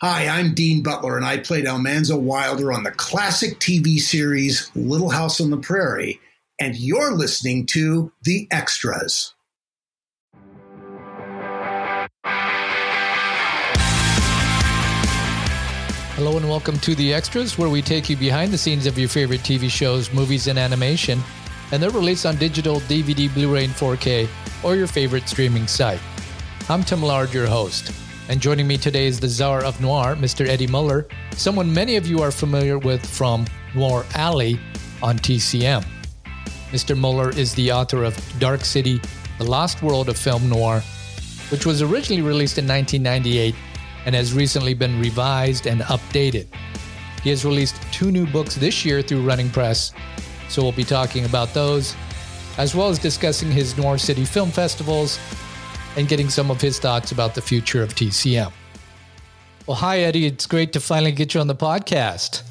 Hi, I'm Dean Butler, and I played Almanzo Wilder on the classic TV series Little House on the Prairie. And you're listening to The Extras. Hello and welcome to The Extras, where we take you behind the scenes of your favorite TV shows, movies, and animation, and they're released on digital, DVD, Blu ray, and 4K, or your favorite streaming site. I'm Tim Lard, your host. And joining me today is the czar of noir, Mr. Eddie Muller, someone many of you are familiar with from Noir Alley on TCM. Mr. Muller is the author of Dark City, The Lost World of Film Noir, which was originally released in 1998 and has recently been revised and updated. He has released two new books this year through Running Press, so we'll be talking about those, as well as discussing his Noir City film festivals and getting some of his thoughts about the future of TCM. Well, hi, Eddie. It's great to finally get you on the podcast.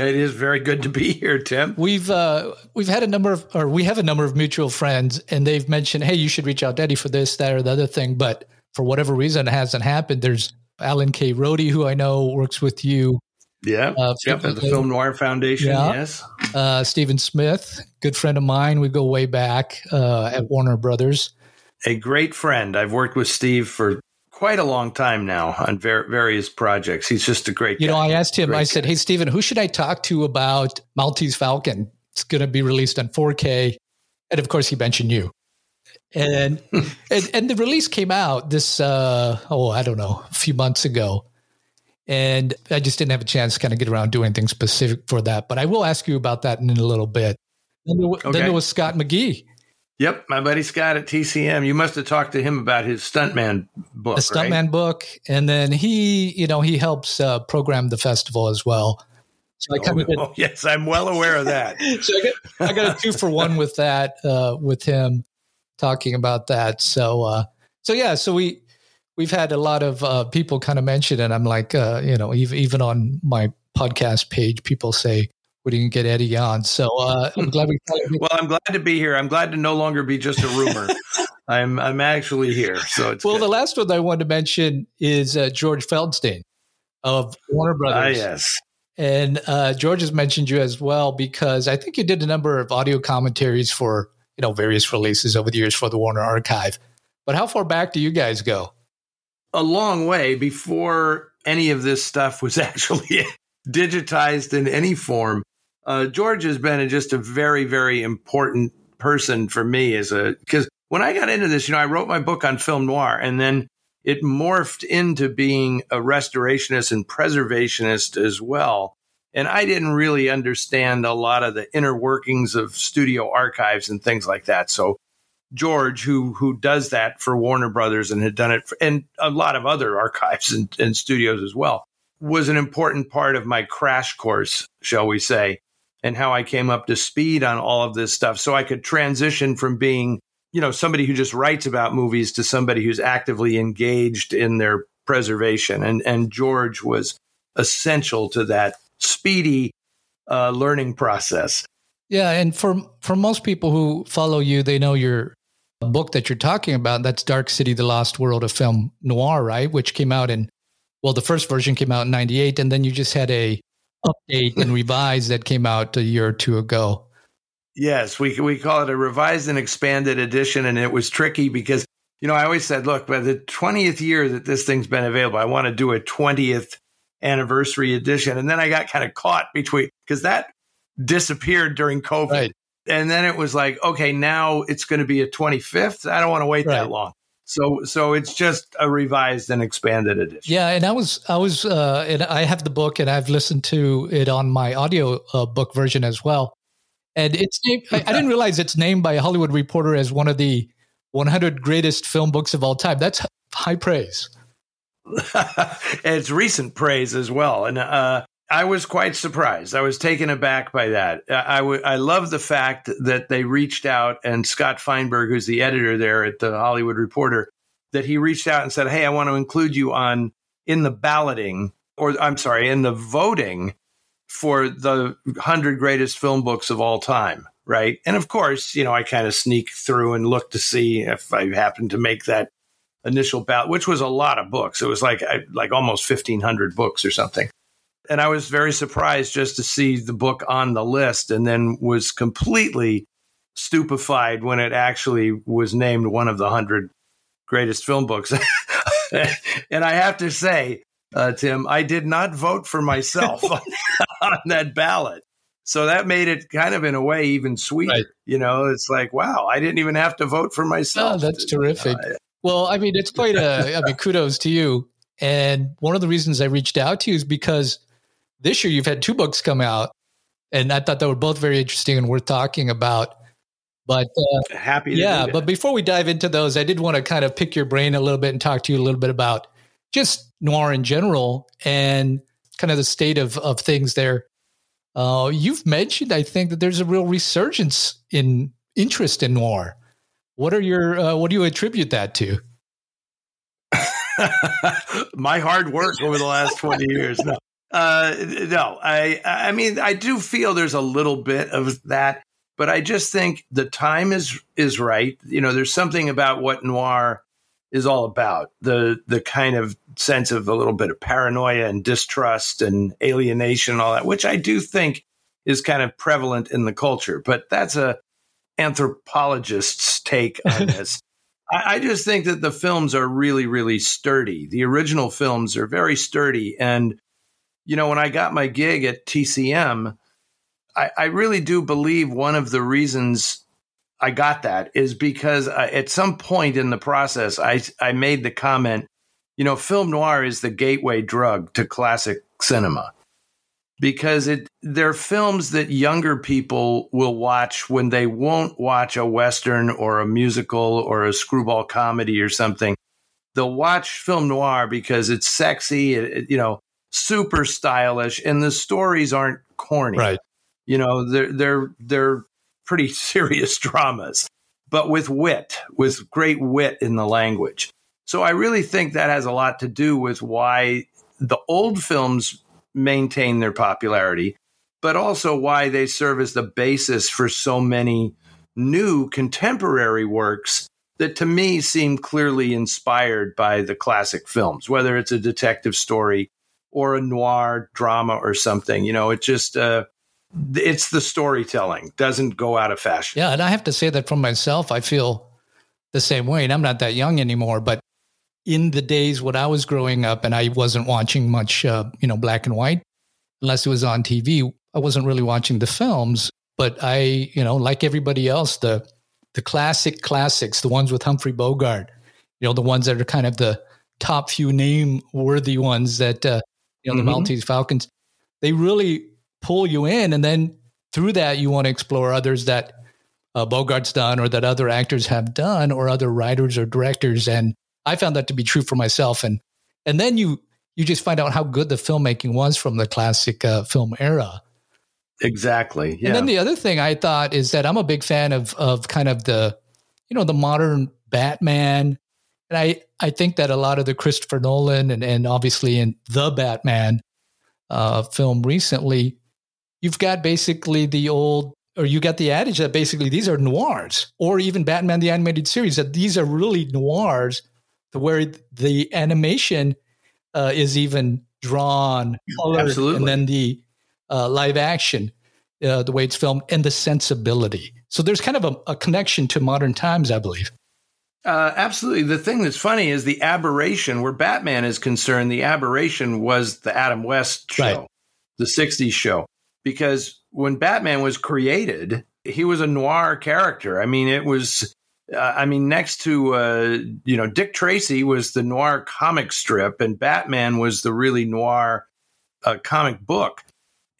It is very good to be here, Tim. We've uh, we've had a number of, or we have a number of mutual friends, and they've mentioned, "Hey, you should reach out to Eddie for this, that, or the other thing." But for whatever reason, it hasn't happened. There's Alan K. Rode, who I know works with you. Yeah, uh, yep, at the Film Noir Foundation. Yeah. Yes, uh, Stephen Smith, good friend of mine. We go way back uh, at Warner Brothers a great friend. I've worked with Steve for quite a long time now on ver- various projects. He's just a great. You guy. know, I asked him. I said, "Hey, Stephen, who should I talk to about Maltese Falcon? It's going to be released on 4K." And of course, he mentioned you. And and, and the release came out this uh, oh I don't know a few months ago, and I just didn't have a chance to kind of get around doing anything specific for that. But I will ask you about that in a little bit. Then there, okay. then there was Scott McGee Yep, my buddy Scott at TCM. You must have talked to him about his stuntman book. The stuntman right? book, and then he, you know, he helps uh, program the festival as well. So I kind oh, of oh, yes, I'm well aware of that. so I got, I got a two for one with that, uh, with him talking about that. So, uh, so yeah, so we we've had a lot of uh, people kind of mention, and I'm like, uh, you know, even even on my podcast page, people say, we didn't get Eddie on. So uh, I'm glad we. well, I'm glad to be here. I'm glad to no longer be just a rumor. I'm I'm actually here. So well. Good. The last one I wanted to mention is uh, George Feltenstein of Warner Brothers. Ah, yes. And uh, George has mentioned you as well because I think you did a number of audio commentaries for you know various releases over the years for the Warner Archive. But how far back do you guys go? A long way before any of this stuff was actually digitized in any form uh, George has been just a very, very important person for me as a because when I got into this, you know, I wrote my book on film noir, and then it morphed into being a restorationist and preservationist as well. And I didn't really understand a lot of the inner workings of studio archives and things like that. So George, who who does that for Warner Brothers and had done it for, and a lot of other archives and, and studios as well, was an important part of my crash course, shall we say, and how I came up to speed on all of this stuff so I could transition from being, you know, somebody who just writes about movies to somebody who's actively engaged in their preservation. And, and George was essential to that speedy uh, learning process. Yeah. And for, for most people who follow you, they know your book that you're talking about. That's Dark City, The Lost World of Film Noir, right? Which came out in, well, the first version came out in 98. And then you just had a update and revise that came out a year or two ago. Yes, we we call it a revised and expanded edition, and it was tricky because you know I always said, look, by the twentieth year that this thing's been available, I want to do a twentieth anniversary edition, and then I got kind of caught between because that disappeared during COVID, right. and then it was like, okay, now it's going to be a twenty fifth. I don't want to wait right. that long. So so it's just a revised and expanded edition. Yeah, and I was I was uh, and I have the book and I've listened to it on my audio uh, book version as well. And it's named, I, I didn't realize it's named by a Hollywood Reporter as one of the 100 greatest film books of all time. That's high praise. it's recent praise as well, and uh, I was quite surprised. I was taken aback by that. I, w- I love the fact that they reached out and Scott Feinberg, who's the editor there at the Hollywood Reporter, that he reached out and said, Hey, I want to include you on in the balloting, or I'm sorry, in the voting for the 100 greatest film books of all time. Right. And of course, you know, I kind of sneak through and look to see if I happen to make that initial ballot, which was a lot of books. It was like like almost fifteen hundred books or something. And I was very surprised just to see the book on the list, and then was completely stupefied when it actually was named one of the hundred greatest film books. and I have to say, uh, Tim, I did not vote for myself on, on, that ballot. So that made it kind of, in a way, even sweeter. Right. You know, it's like, wow, I didn't even have to vote for myself. Oh, that's terrific. Uh, well, I mean, it's quite a, I mean, kudos to you. And one of the reasons I reached out to you is because this year you've had two books come out. And I thought they were both very interesting and worth talking about. But uh, happy, yeah. But before we dive into those, I did want to kind of pick your brain a little bit and talk to you a little bit about just noir in general and kind of the state of of things there. Uh, you've mentioned, I think, that there's a real resurgence in interest in noir. What are your uh, what do you attribute that to? My hard work over the last twenty years. No, uh, no. I I mean, I do feel there's a little bit of that but I just think the time is is right. You know, there's something about what noir is all about the the kind of sense of a little bit of paranoia and distrust and alienation and all that, which I do think is kind of prevalent in the culture. But that's a anthropologist's take on this. I, I just think that the films are really, really sturdy. The original films are very sturdy. And, you know, when I got my gig at TCM, I, I really do believe one of the reasons I got that is because I, at some point in the process, I, I made the comment, you know, film noir is the gateway drug to classic cinema because it they're films that younger people will watch when they won't watch a western or a musical or a screwball comedy or something. They'll watch film noir because it's sexy, it, you know, super stylish, and the stories aren't corny. Right. You know, they're they're they're pretty serious dramas, but with wit, with great wit in the language. So I really think that has a lot to do with why the old films maintain their popularity, but also why they serve as the basis for so many new contemporary works that to me seem clearly inspired by the classic films, whether it's a detective story or a noir drama or something. You know, it just uh, it's the storytelling doesn't go out of fashion. Yeah, and I have to say that for myself, I feel the same way. And I'm not that young anymore, but in the days when I was growing up and I wasn't watching much, uh, you know, black and white, unless it was on TV, I wasn't really watching the films. But I, you know, like everybody else, the the classic classics, the ones with Humphrey Bogart, you know, the ones that are kind of the top few name worthy ones that, uh, you know, mm-hmm. the Maltese Falcons, they really pull you in. And then through that, you want to explore others that uh, Bogart's done or that other actors have done or other writers or directors. And I found that to be true for myself. And, and then you, you just find out how good the filmmaking was from the classic uh, film era. Exactly. Yeah. And then the other thing I thought is that I'm a big fan of of kind of the, you know, the modern Batman. And I, I think that a lot of the Christopher Nolan and, and obviously in the Batman uh, film recently you've got basically the old or you got the adage that basically these are noirs, or even Batman the animated series that these are really noirs, to where the animation uh, is even drawn, colored, Absolutely. and then the uh, live action, uh, the way it's filmed, and the sensibility. So there's kind of a, a connection to modern times, I believe. Uh, absolutely. The thing that's funny is the aberration, where Batman is concerned, the aberration was the Adam West show, right. the 60s show because when Batman was created, he was a noir character. I mean, it was. Uh, I mean, next to uh, you know, Dick Tracy was the noir comic strip, and Batman was the really noir uh, comic book.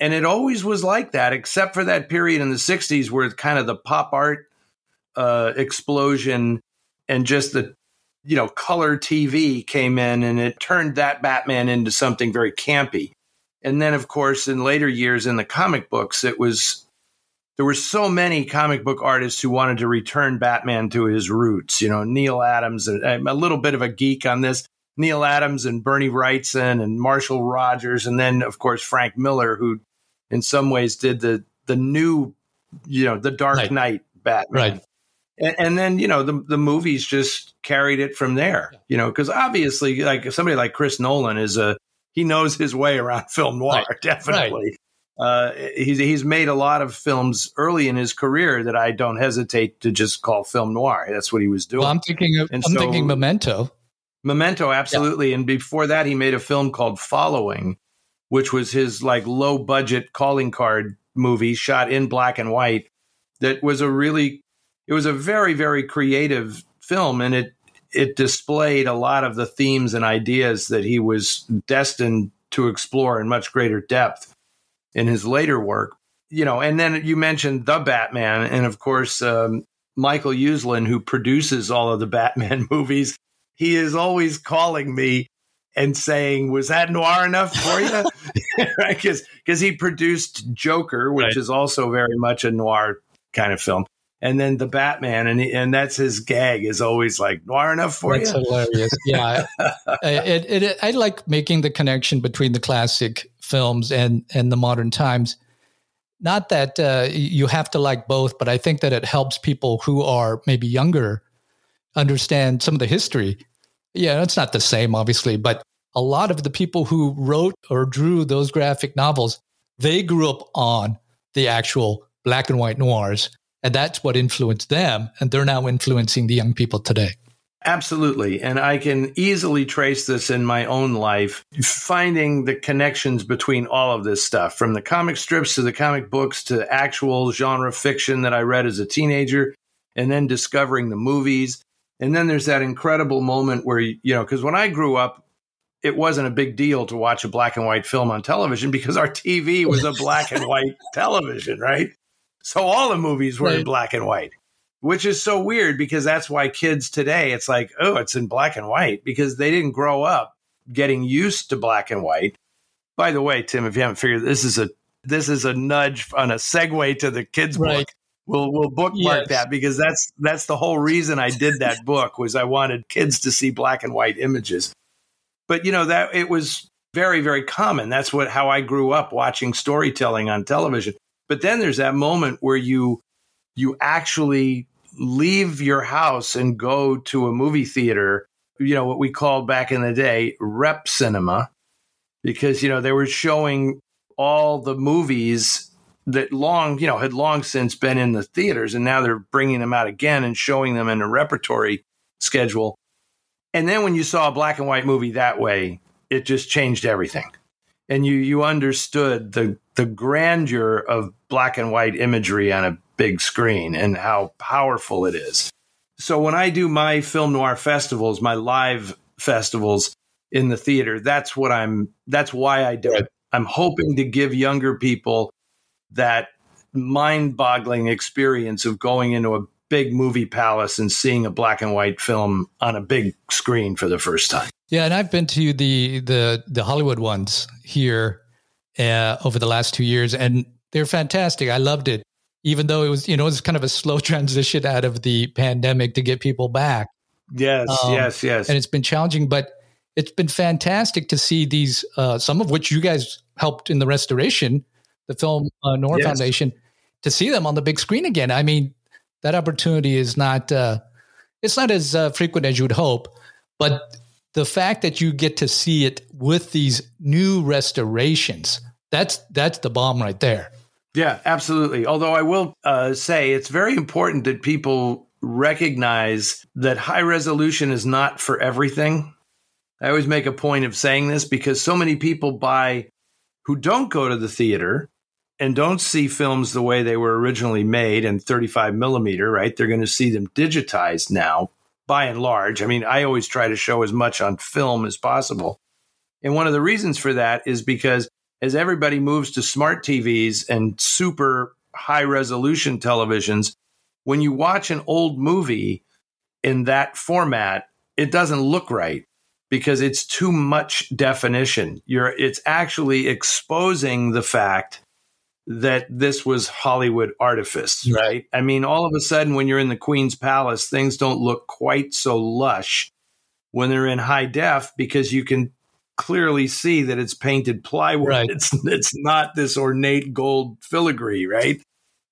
And it always was like that, except for that period in the '60s where it's kind of the pop art uh, explosion and just the you know color TV came in, and it turned that Batman into something very campy. And then, of course, in later years in the comic books, it was there were so many comic book artists who wanted to return Batman to his roots. You know, Neal Adams, uh, I'm a little bit of a geek on this. Neal Adams and Bernie Wrightson and Marshall Rogers, and then of course Frank Miller, who in some ways did the the new, you know, the Dark right. Knight Batman. Right. And, and then, you know, the, the movies just carried it from there, you know, because obviously, like somebody like Chris Nolan is a, he knows his way around film noir, right. definitely. Right. Uh, he's, he's made a lot of films early in his career that I don't hesitate to just call film noir. That's what he was doing. Well, I'm thinking of, and I'm so, thinking Memento. Memento, absolutely. Yeah. And before that, he made a film called Following, which was his like low budget calling card movie shot in black and white. That was a really, it was a very very creative film, and it it displayed a lot of the themes and ideas that he was destined to explore in much greater depth in his later work. You know, and then you mentioned the Batman, and of course um, Michael Uslan, who produces all of the Batman movies he is always calling me and saying, "Was that noir enough for you?" right? Because because he produced Joker, which right. is also very much a noir kind of film, and then the Batman, and he, and that's his gag is always like noir enough for that's you. That's hilarious. Yeah, it, it, it, I like making the connection between the classic films and and the modern times. Not that uh, you have to like both, but I think that it helps people who are maybe younger understand some of the history yeah, it's not the same, obviously, but a lot of the people who wrote or drew those graphic novels, they grew up on the actual black and white noirs. And that's what influenced them. And they're now influencing the young people today. Absolutely. And I can easily trace this in my own life, finding the connections between all of this stuff from the comic strips to the comic books to actual genre fiction that I read as a teenager, and then discovering the movies and then there's that incredible moment where, you know, because when I grew up, it wasn't a big deal to watch a black and white film on television because our TV was a black and white television, right? So all the movies were right. in black and white, which is so weird because that's why kids today, it's like, oh, it's in black and white because they didn't grow up getting used to black and white. By the way, Tim, if you haven't figured this is a this is a nudge on a segue to the kids right. book We'll we'll bookmark yes. that because that's that's the whole reason I did that book was I wanted kids to see black and white images. But you know that it was very very common. That's what how I grew up watching storytelling on television. But then there's that moment where you you actually leave your house and go to a movie theater, you know what we called back in the day rep cinema because you know they were showing all the movies that long, you know, had long since been in the theaters, and now they're bringing them out again and showing them in a repertory schedule. And then when you saw a black and white movie that way, it just changed everything, and you you understood the the grandeur of black and white imagery on a big screen and how powerful it is. So when I do my film noir festivals, my live festivals in the theater, that's what I'm. That's why I do it. I'm hoping to give younger people that mind boggling experience of going into a big movie palace and seeing a black and white film on a big screen for the first time. Yeah, and I've been to the the the Hollywood ones here uh, over the last two years, and they're fantastic. I loved it, even though it was you know it was kind of a slow transition out of the pandemic to get people back. Yes, um, yes, yes, and it's been challenging, but it's been fantastic to see these. Uh, some of which you guys helped in the restoration the Film uh, Noir yes. Foundation, to see them on the big screen again. I mean, that opportunity is not uh, it's not as uh, frequent as you would hope, but the fact that you get to see it with these new restorations that's that's the bomb right there. Yeah, absolutely. Although I will uh, say it's very important that people recognize that high resolution is not for everything. I always make a point of saying this because so many people buy who don't go to the theater and don't see films the way they were originally made in 35 millimeter, right? They're going to see them digitized now by and large. I mean, I always try to show as much on film as possible. And one of the reasons for that is because as everybody moves to smart TVs and super high resolution televisions, when you watch an old movie in that format, it doesn't look right because it's too much definition. You're it's actually exposing the fact that this was Hollywood artifice, right? I mean, all of a sudden, when you're in the Queen's Palace, things don't look quite so lush when they're in high def because you can clearly see that it's painted plywood. Right. It's it's not this ornate gold filigree, right?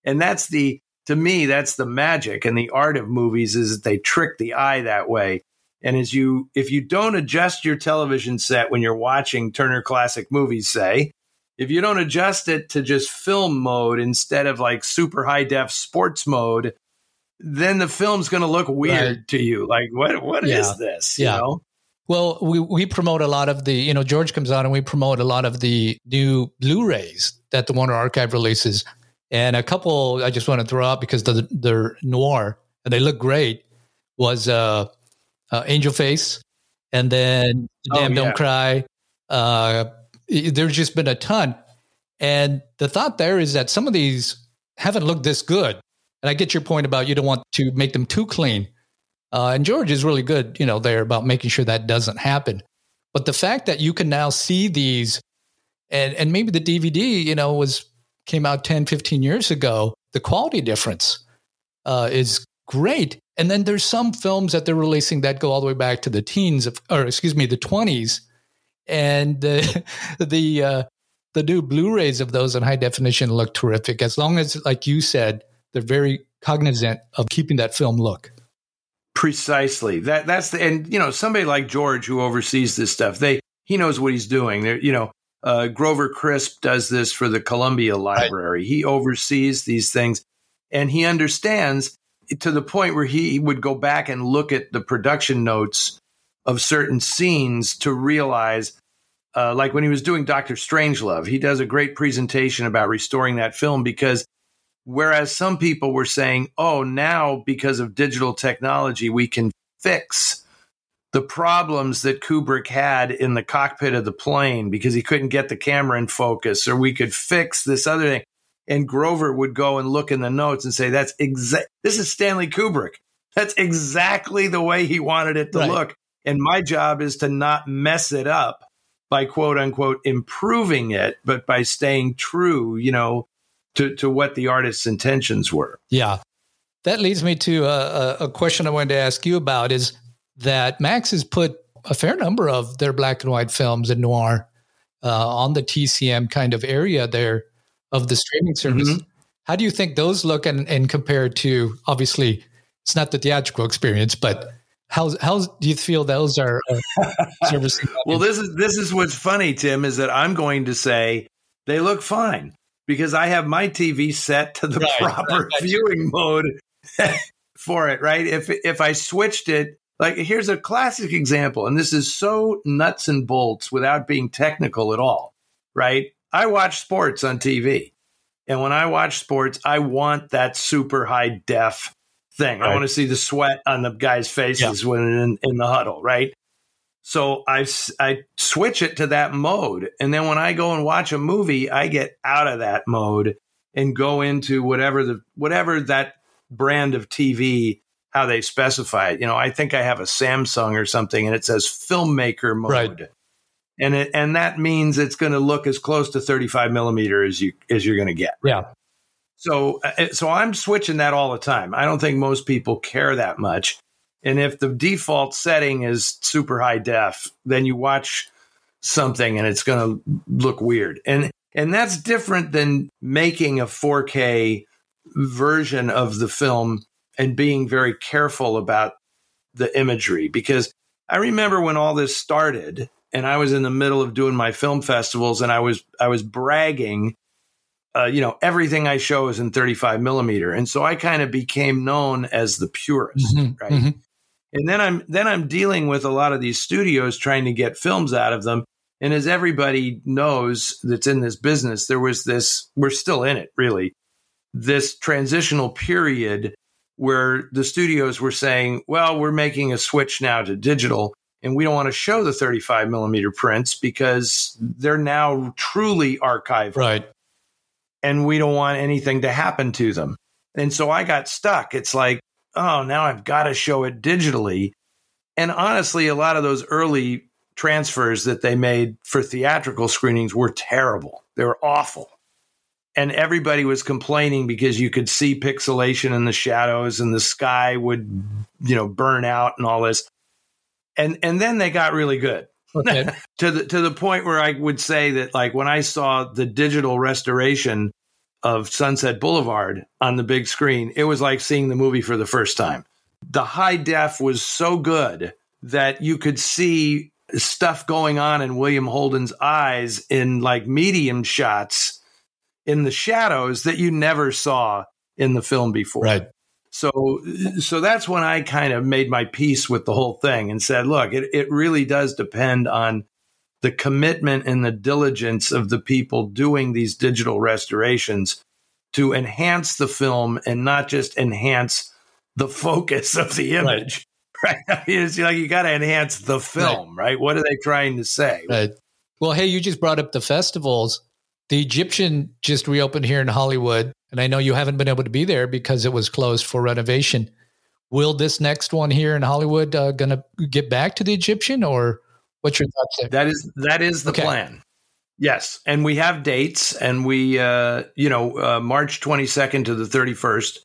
And that's the to me, that's the magic and the art of movies is that they trick the eye that way. And as you, if you don't adjust your television set when you're watching Turner Classic Movies, say, if you don't adjust it to just film mode instead of like super high def sports mode, then the film's going to look weird right. to you. Like, what, What yeah. is this? Yeah. You know? Well, we, we promote a lot of the, you know, George comes out and we promote a lot of the new Blu rays that the Warner Archive releases. And a couple I just want to throw out because they're, they're noir and they look great was uh, uh, Angel Face and then Damn oh, Don't Cry. Uh, there's just been a ton. And the thought there is that some of these haven't looked this good. And I get your point about you don't want to make them too clean. Uh, and George is really good, you know, there about making sure that doesn't happen. But the fact that you can now see these, and and maybe the DVD, you know, was came out 10, 15 years ago, the quality difference uh, is great. And then there's some films that they're releasing that go all the way back to the teens, of, or excuse me, the 20s, and the the uh, the new Blu-rays of those in high definition look terrific. As long as, like you said, they're very cognizant of keeping that film look. Precisely. That that's the and you know somebody like George who oversees this stuff. They he knows what he's doing. There, you know, uh, Grover Crisp does this for the Columbia Library. Right. He oversees these things, and he understands to the point where he would go back and look at the production notes of certain scenes to realize. Uh, like when he was doing Doctor Strangelove, he does a great presentation about restoring that film because Whereas some people were saying, oh, now because of digital technology, we can fix the problems that Kubrick had in the cockpit of the plane because he couldn't get the camera in focus, or we could fix this other thing. And Grover would go and look in the notes and say, that's exact. This is Stanley Kubrick. That's exactly the way he wanted it to right. look. And my job is to not mess it up by quote unquote improving it, but by staying true, you know, to, to what the artist's intentions were. Yeah. That leads me to a, a question I wanted to ask you about is that Max has put a fair number of their black and white films and noir uh, on the TCM kind of area there of the streaming service. Mm-hmm. How do you think those look and, and compared to obviously it's not the theatrical experience, but how how do you feel those are uh, servicing? well, this is this is what's funny, Tim, is that I'm going to say they look fine because I have my TV set to the right, proper right. viewing mode for it, right? If if I switched it, like here's a classic example, and this is so nuts and bolts without being technical at all, right? I watch sports on TV. And when I watch sports, I want that super high def thing. Right. I want to see the sweat on the guys' faces yeah. when in, in the huddle, right? So I, I switch it to that mode. And then when I go and watch a movie, I get out of that mode and go into whatever the, whatever that brand of TV, how they specify it. You know, I think I have a Samsung or something and it says filmmaker mode. Right. And it, and that means it's going to look as close to 35 millimeter as you, as you're going to get. Yeah. So, uh, so I'm switching that all the time. I don't think most people care that much. And if the default setting is super high def, then you watch something and it's going to look weird. And and that's different than making a 4K version of the film and being very careful about the imagery because I remember when all this started and I was in the middle of doing my film festivals and I was I was bragging uh, you know everything I show is in 35 millimeter and so I kind of became known as the purist mm-hmm, right mm-hmm. And then I'm then I'm dealing with a lot of these studios trying to get films out of them. And as everybody knows that's in this business, there was this we're still in it really. This transitional period where the studios were saying, well, we're making a switch now to digital and we don't want to show the 35 millimeter prints because they're now truly archived. Right. And we don't want anything to happen to them. And so I got stuck. It's like, oh, now I've got to show it digitally. And honestly, a lot of those early transfers that they made for theatrical screenings were terrible. They were awful. And everybody was complaining because you could see pixelation in the shadows and the sky would, you know, burn out and all this. And and then they got really good. Okay. to the to the point where I would say that like when I saw the digital restoration of Sunset Boulevard on the big screen, it was like seeing the movie for the first time. The high def was so good that you could see stuff going on in William Holden's eyes in like medium shots in the shadows that you never saw in the film before. Right. So, so that's when I kind of made my peace with the whole thing and said, look, it, it really does depend on the commitment and the diligence of the people doing these digital restorations to enhance the film and not just enhance the focus of the image. Right. right? I mean, it's like you got to enhance the film, right. right? What are they trying to say? Right. Well, hey, you just brought up the festivals. The Egyptian just reopened here in Hollywood, and I know you haven't been able to be there because it was closed for renovation. Will this next one here in Hollywood uh, going to get back to the Egyptian, or What's your thoughts there? That is that is the okay. plan. Yes, and we have dates, and we, uh, you know, uh, March twenty second to the thirty first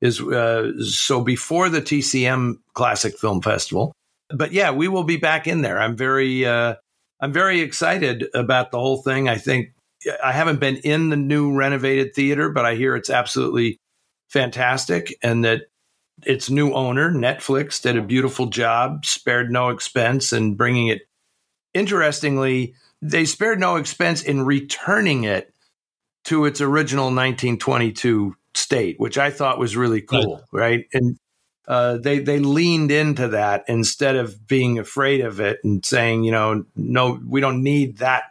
is uh, so before the TCM Classic Film Festival. But yeah, we will be back in there. I'm very, uh, I'm very excited about the whole thing. I think I haven't been in the new renovated theater, but I hear it's absolutely fantastic, and that its new owner, Netflix, did a beautiful job, spared no expense in bringing it interestingly, they spared no expense in returning it to its original 1922 state, which I thought was really cool, right? And uh, they they leaned into that instead of being afraid of it and saying, you know, no, we don't need that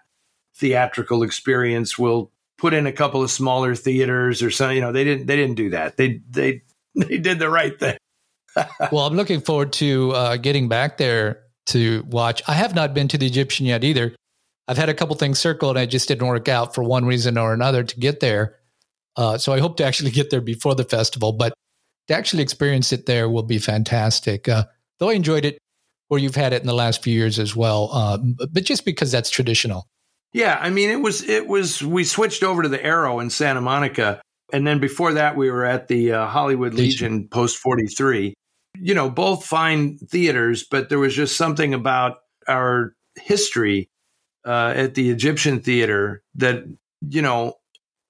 theatrical experience. We'll put in a couple of smaller theaters or something. You know, they didn't they didn't do that. They they they did the right thing. well, I'm looking forward to uh, getting back there to watch. I have not been to the Egyptian yet either. I've had a couple things circled. And I just didn't work out for one reason or another to get there. Uh, so I hope to actually get there before the festival, but to actually experience it there will be fantastic. Uh, though I enjoyed it where you've had it in the last few years as well, uh, but just because that's traditional. Yeah, I mean, it was it was we switched over to the Aero in Santa Monica, and then before that we were at the uh, Hollywood Legion, Legion Post Forty Three, you know, both fine theaters, but there was just something about our history uh, at the Egyptian theater that, you know,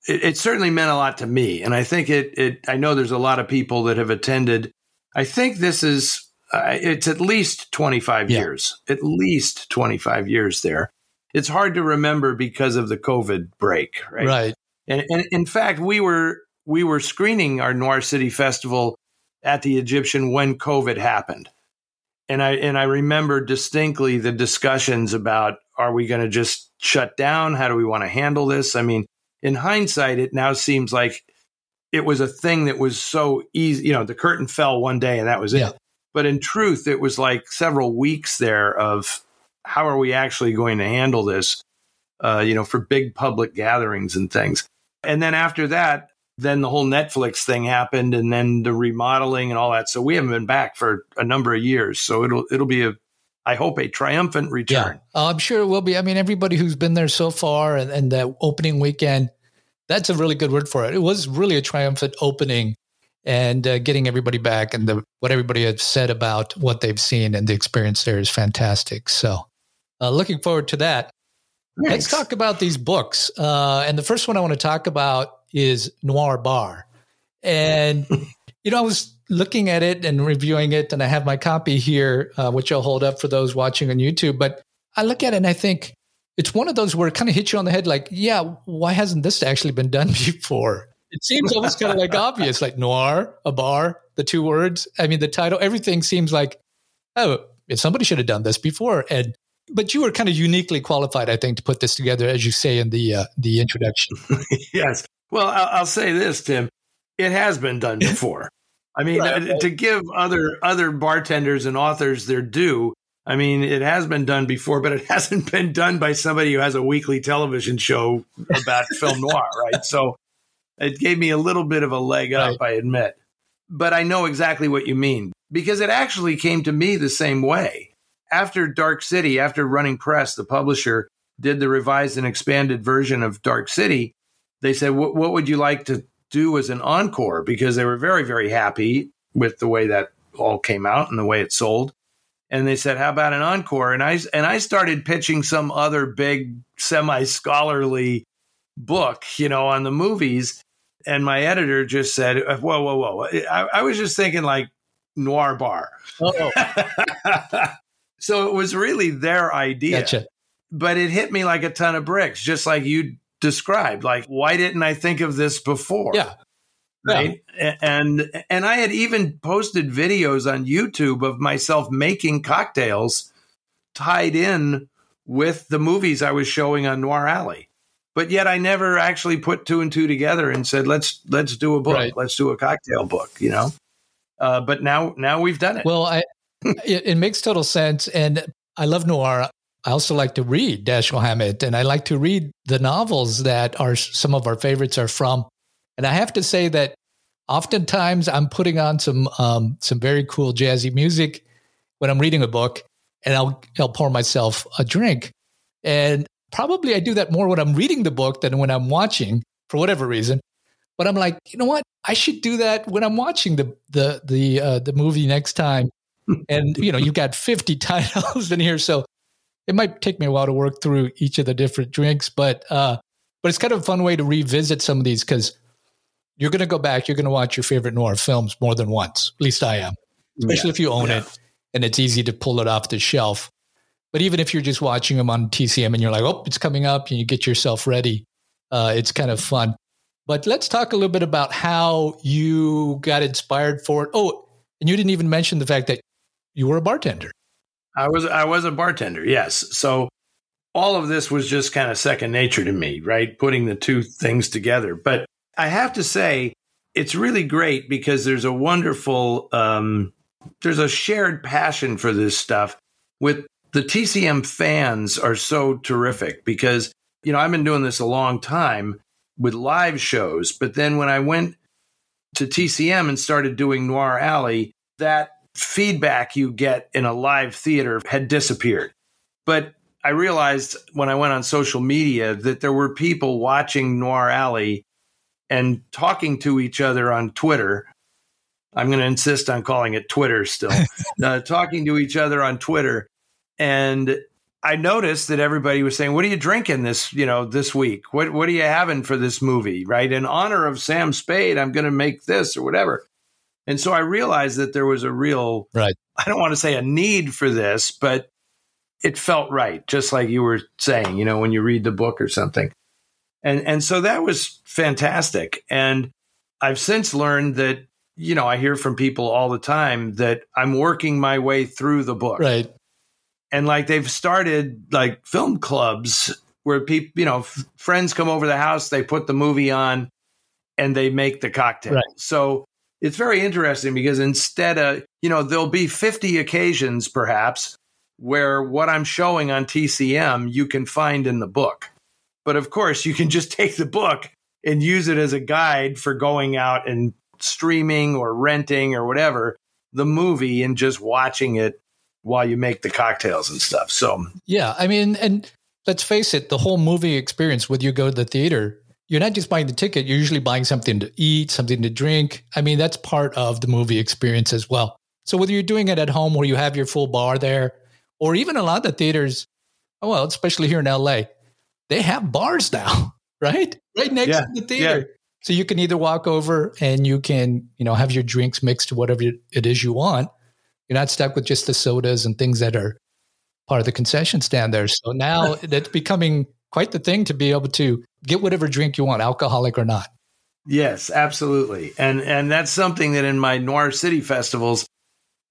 it, it, certainly meant a lot to me. And I think it, it, I know there's a lot of people that have attended. I think this is, uh, it's at least 25 yeah. years, at least 25 years there. It's hard to remember because of the COVID break, right? Right. And, and in fact, we were, we were screening our Noir City Festival at the Egyptian when COVID happened. And I and I remember distinctly the discussions about are we going to just shut down? How do we want to handle this? I mean, in hindsight, it now seems like it was a thing that was so easy. You know, the curtain fell one day and that was yeah. it. But in truth, it was like several weeks there of how are we actually going to handle this? Uh, you know, for big public gatherings and things. And then after that, then the whole Netflix thing happened and then the remodeling and all that. So we haven't been back for a number of years. So it'll it'll be a I hope a triumphant return. Yeah, uh, I'm sure it will be. I mean, everybody who's been there so far and, and the opening weekend, that's a really good word for it. It was really a triumphant opening and uh, getting everybody back and the, what everybody has said about what they've seen and the experience there is fantastic. So uh, looking forward to that. Thanks. Let's talk about these books. Uh, and the first one I want to talk about is Noir Bar. And, you know, I was looking at it and reviewing it, and I have my copy here, uh, which I'll hold up for those watching on YouTube. But I look at it and I think it's one of those where it kind of hits you on the head like, yeah, why hasn't this actually been done before? It seems almost kind of like obvious, like noir, a bar, the two words. I mean, the title, everything seems like, oh, somebody should have done this before. And but you were kind of uniquely qualified, I think, to put this together, as you say in the uh, the introduction. yes, well, I'll, I'll say this, Tim. It has been done before. I mean, right. Uh, to give other other bartenders and authors their due, I mean, it has been done before, but it hasn't been done by somebody who has a weekly television show about film noir, right? So it gave me a little bit of a leg up, right. I admit. But I know exactly what you mean because it actually came to me the same way. After Dark City, after Running Press, the publisher did the revised and expanded version of Dark City, they said, what, what would you like to do as an encore? Because they were very, very happy with the way that all came out and the way it sold. And they said, how about an encore? And I, and I started pitching some other big semi scholarly book, you know, on the movies. and my editor just said, uh, "Whoa, whoa, whoa!" I, I was just thinking like noir bar. So it was really their idea, gotcha. but it hit me like a ton of bricks, just like you described. Like, why didn't I think of this before? Yeah. right and and i had even posted videos on youtube of myself making cocktails tied in with the movies i was showing on noir alley but yet i never actually put two and two together and said let's let's do a book Right. let's do a cocktail book you know uh, but now now we've done it Well, I it, it makes total sense, and I love noir. I also like to read Dashiell Hammett, and I like to read the novels that are some of our favorites are from. And I have to say that oftentimes I'm putting on some um, some very cool jazzy music when I'm reading a book, and I'll I'll pour myself a drink, and probably I do that more when I'm reading the book than when I'm watching for whatever reason. But I'm like, you know what? I should do that when I'm watching the the the uh, the movie next time. And you know, you've got 50 titles in here, so it might take me a while to work through each of the different drinks. But uh, but it's kind of a fun way to revisit some of these because you're going to go back, you're going to watch your favorite noir films more than once. At least I am, especially if you own Yeah. it and it's easy to pull it off the shelf. But even if you're just watching them on TCM and you're like, oh, it's coming up, and you get yourself ready, uh, it's kind of fun. But let's talk a little bit about how you got inspired for it. Oh, and you didn't even mention the fact that you were a bartender. I was I was a bartender, yes. So all of this was just kind of second nature to me, right? Putting the two things together. But I have to say, it's really great because there's a wonderful um, there's a shared passion for this stuff with the TCM fans are so terrific because you know I've been doing this a long time with live shows, but then when I went to TCM and started doing Noir Alley, that feedback you get in a live theater had disappeared. But I realized when I went on social media that there were people watching Noir Alley and talking to each other on Twitter. I'm going to insist on calling it Twitter still, uh, talking to each other on Twitter. And I noticed that everybody was saying, "What are you drinking this, you know, this week? What what are you having for this movie?" Right? In honor of Sam Spade, I'm going to make this or whatever. And so I realized that there was a real Right. I don't want to say a need for this, but it felt right, just like you were saying, you know, when you read the book or something. And and so that was fantastic. And I've since learned that, you know, I hear from people all the time that I'm working my way through the book Right. and like they've started like film clubs where people you know f- friends come over the house they put the movie on and they make the cocktail Right. so it's very interesting because instead of you know there'll be 50 occasions perhaps where what i'm showing on tcm you can find in the book but of course you can just take the book and use it as a guide for going out and streaming or renting or whatever the movie and just watching it while you make the cocktails and stuff. So Yeah, I mean, and let's face it, the whole movie experience, when you go to the theater, you're not just buying the ticket, you're usually buying something to eat, something to drink. I mean, that's part of the movie experience as well. So whether you're doing it at home where you have your full bar there, or even a lot of the theaters, oh, well, especially here in LA, they have bars now, right? Right next Yeah, to the theater. So you can either walk over and you can, you know, have your drinks mixed to whatever it is you want. You're not stuck with just the sodas and things that are part of the concession stand there. So now that's becoming quite the thing to be able to get whatever drink you want, alcoholic or not. yes, absolutely. And and that's something that in my Noir City festivals,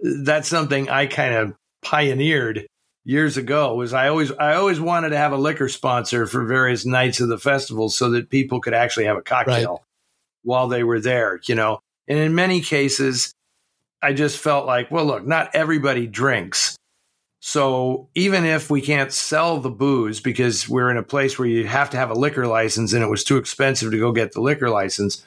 that's something I kind of pioneered years ago was I always I always wanted to have a liquor sponsor for various nights of the festival so that people could actually have a cocktail while they were there, you know. And in many cases I just felt like, well look, not everybody drinks. So even if we can't sell the booze because we're in a place where you have to have a liquor license and it was too expensive to go get the liquor license,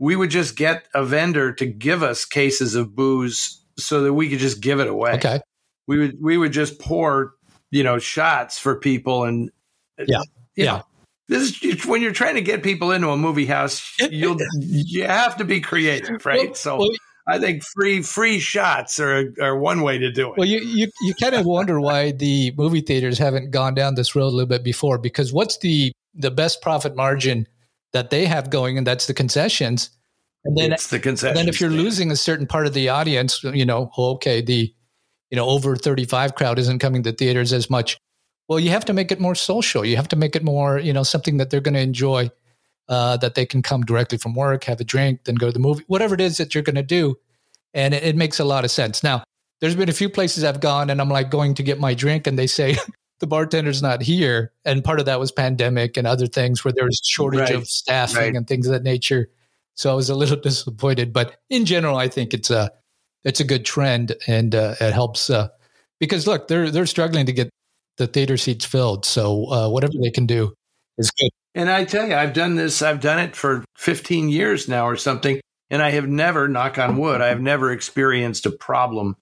we would just get a vendor to give us cases of booze so that we could just give it away. Okay. We would we would just pour, you know, shots for people and uh, Yeah. Yeah. know, this is when you're trying to get people into a movie house, you'll you have to be creative, right? Well, so well, I think free free shots are are one way to do it. well, you, you, you kind of wonder why the movie theaters haven't gone down this road a little bit before because what's the, the best profit margin that they have going, and that's the concessions. And then it's the concessions. then if you're losing a certain part of the audience, you know, okay, the you know over 35 crowd isn't coming to theaters as much. Well, you have to make it more social. You have to make it more, you know, something that they're going to enjoy, uh, that they can come directly from work, have a drink, then go to the movie, whatever it is that you're going to do, and it, it makes a lot of sense. Now, there's been a few places I've gone, and I'm like going to get my drink, and they say. the bartender's not here and part of that was pandemic and other things where there was shortage right. of staffing right. and things of that nature so I was a little disappointed, but in general, I think it's a it's a good trend, and uh, it helps uh, because look, they're they're struggling to get the theater seats filled. So uh, whatever they can do is good. And I tell you, I've done this. I've done it for 15 years now, or something, and I have never, knock on wood, I have never experienced a problem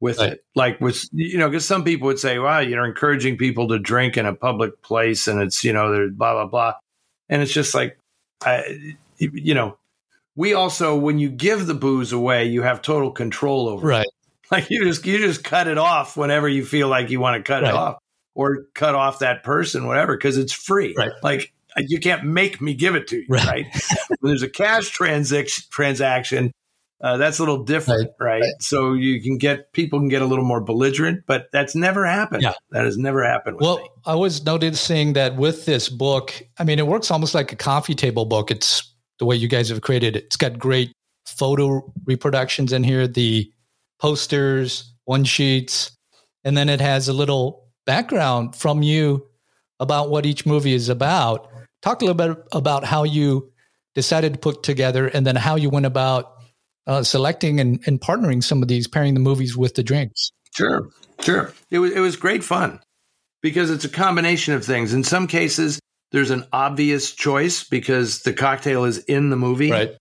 with right. it. Like with you know, because some people would say, "Wow, you're encouraging people to drink in a public place, and it's you know, they're blah blah blah," and it's just like, I, you know, we also when you give the booze away you have total control over right it. like you just you just cut it off whenever you feel like you want to cut right. it off or cut off that person whatever because it's free right like you can't make me give it to you right, right? when there's a cash transaction transaction uh, that's a little different, right. right. So you can get people can get a little more belligerent, but that's never happened. Yeah. That has never happened. well, me. I was noticing that with this book, I mean, it works almost like a coffee table book. It's the way you guys have created it. It's got great photo reproductions in here, the posters, one sheets, and then it has a little background from you about what each movie is about. Talk a little bit about how you decided to put together and then how you went about uh, selecting and, and partnering some of these, pairing the movies with the drinks. Sure, sure. It was it was great fun because it's a combination of things. In some cases, there's an obvious choice because the cocktail is in the movie. Right.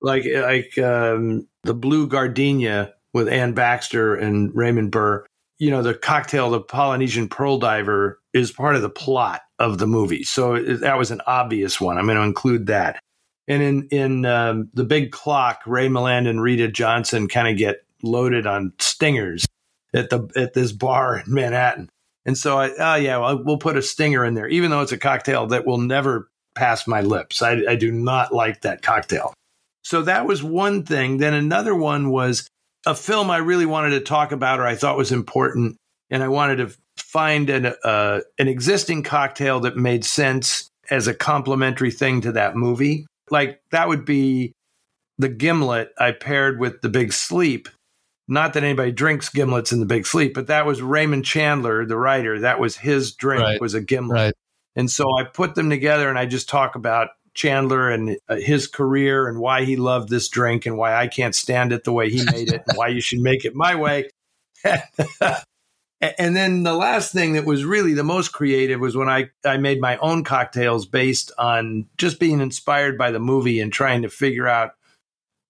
Like like um, the blue gardenia with Anne Baxter and Raymond Burr. You know, the cocktail, the Polynesian pearl diver, is part of the plot of the movie. So that was an obvious one. I'm going to include that. And in in um, the big clock, Ray Milland and Rita Johnson kind of get loaded on stingers at the at this bar in Manhattan. And so I, oh yeah, well, we'll put a stinger in there, even though it's a cocktail that will never pass my lips. I, I do not like that cocktail. So that was one thing. Then another one was a film I really wanted to talk about or I thought was important. And I wanted to find an, uh, an existing cocktail that made sense as a complementary thing to that movie. Like that would be the gimlet I paired with the big sleep not that anybody drinks gimlets in the big sleep, but that was Raymond Chandler, the writer. That was his drink right. was a gimlet. Right. And so I put them together and I just talk about Chandler and uh, his career and why he loved this drink and why I can't stand it the way he made it and why you should make it my way. and then the last thing that was really the most creative was when I, I made my own cocktails based on just being inspired by the movie and trying to figure out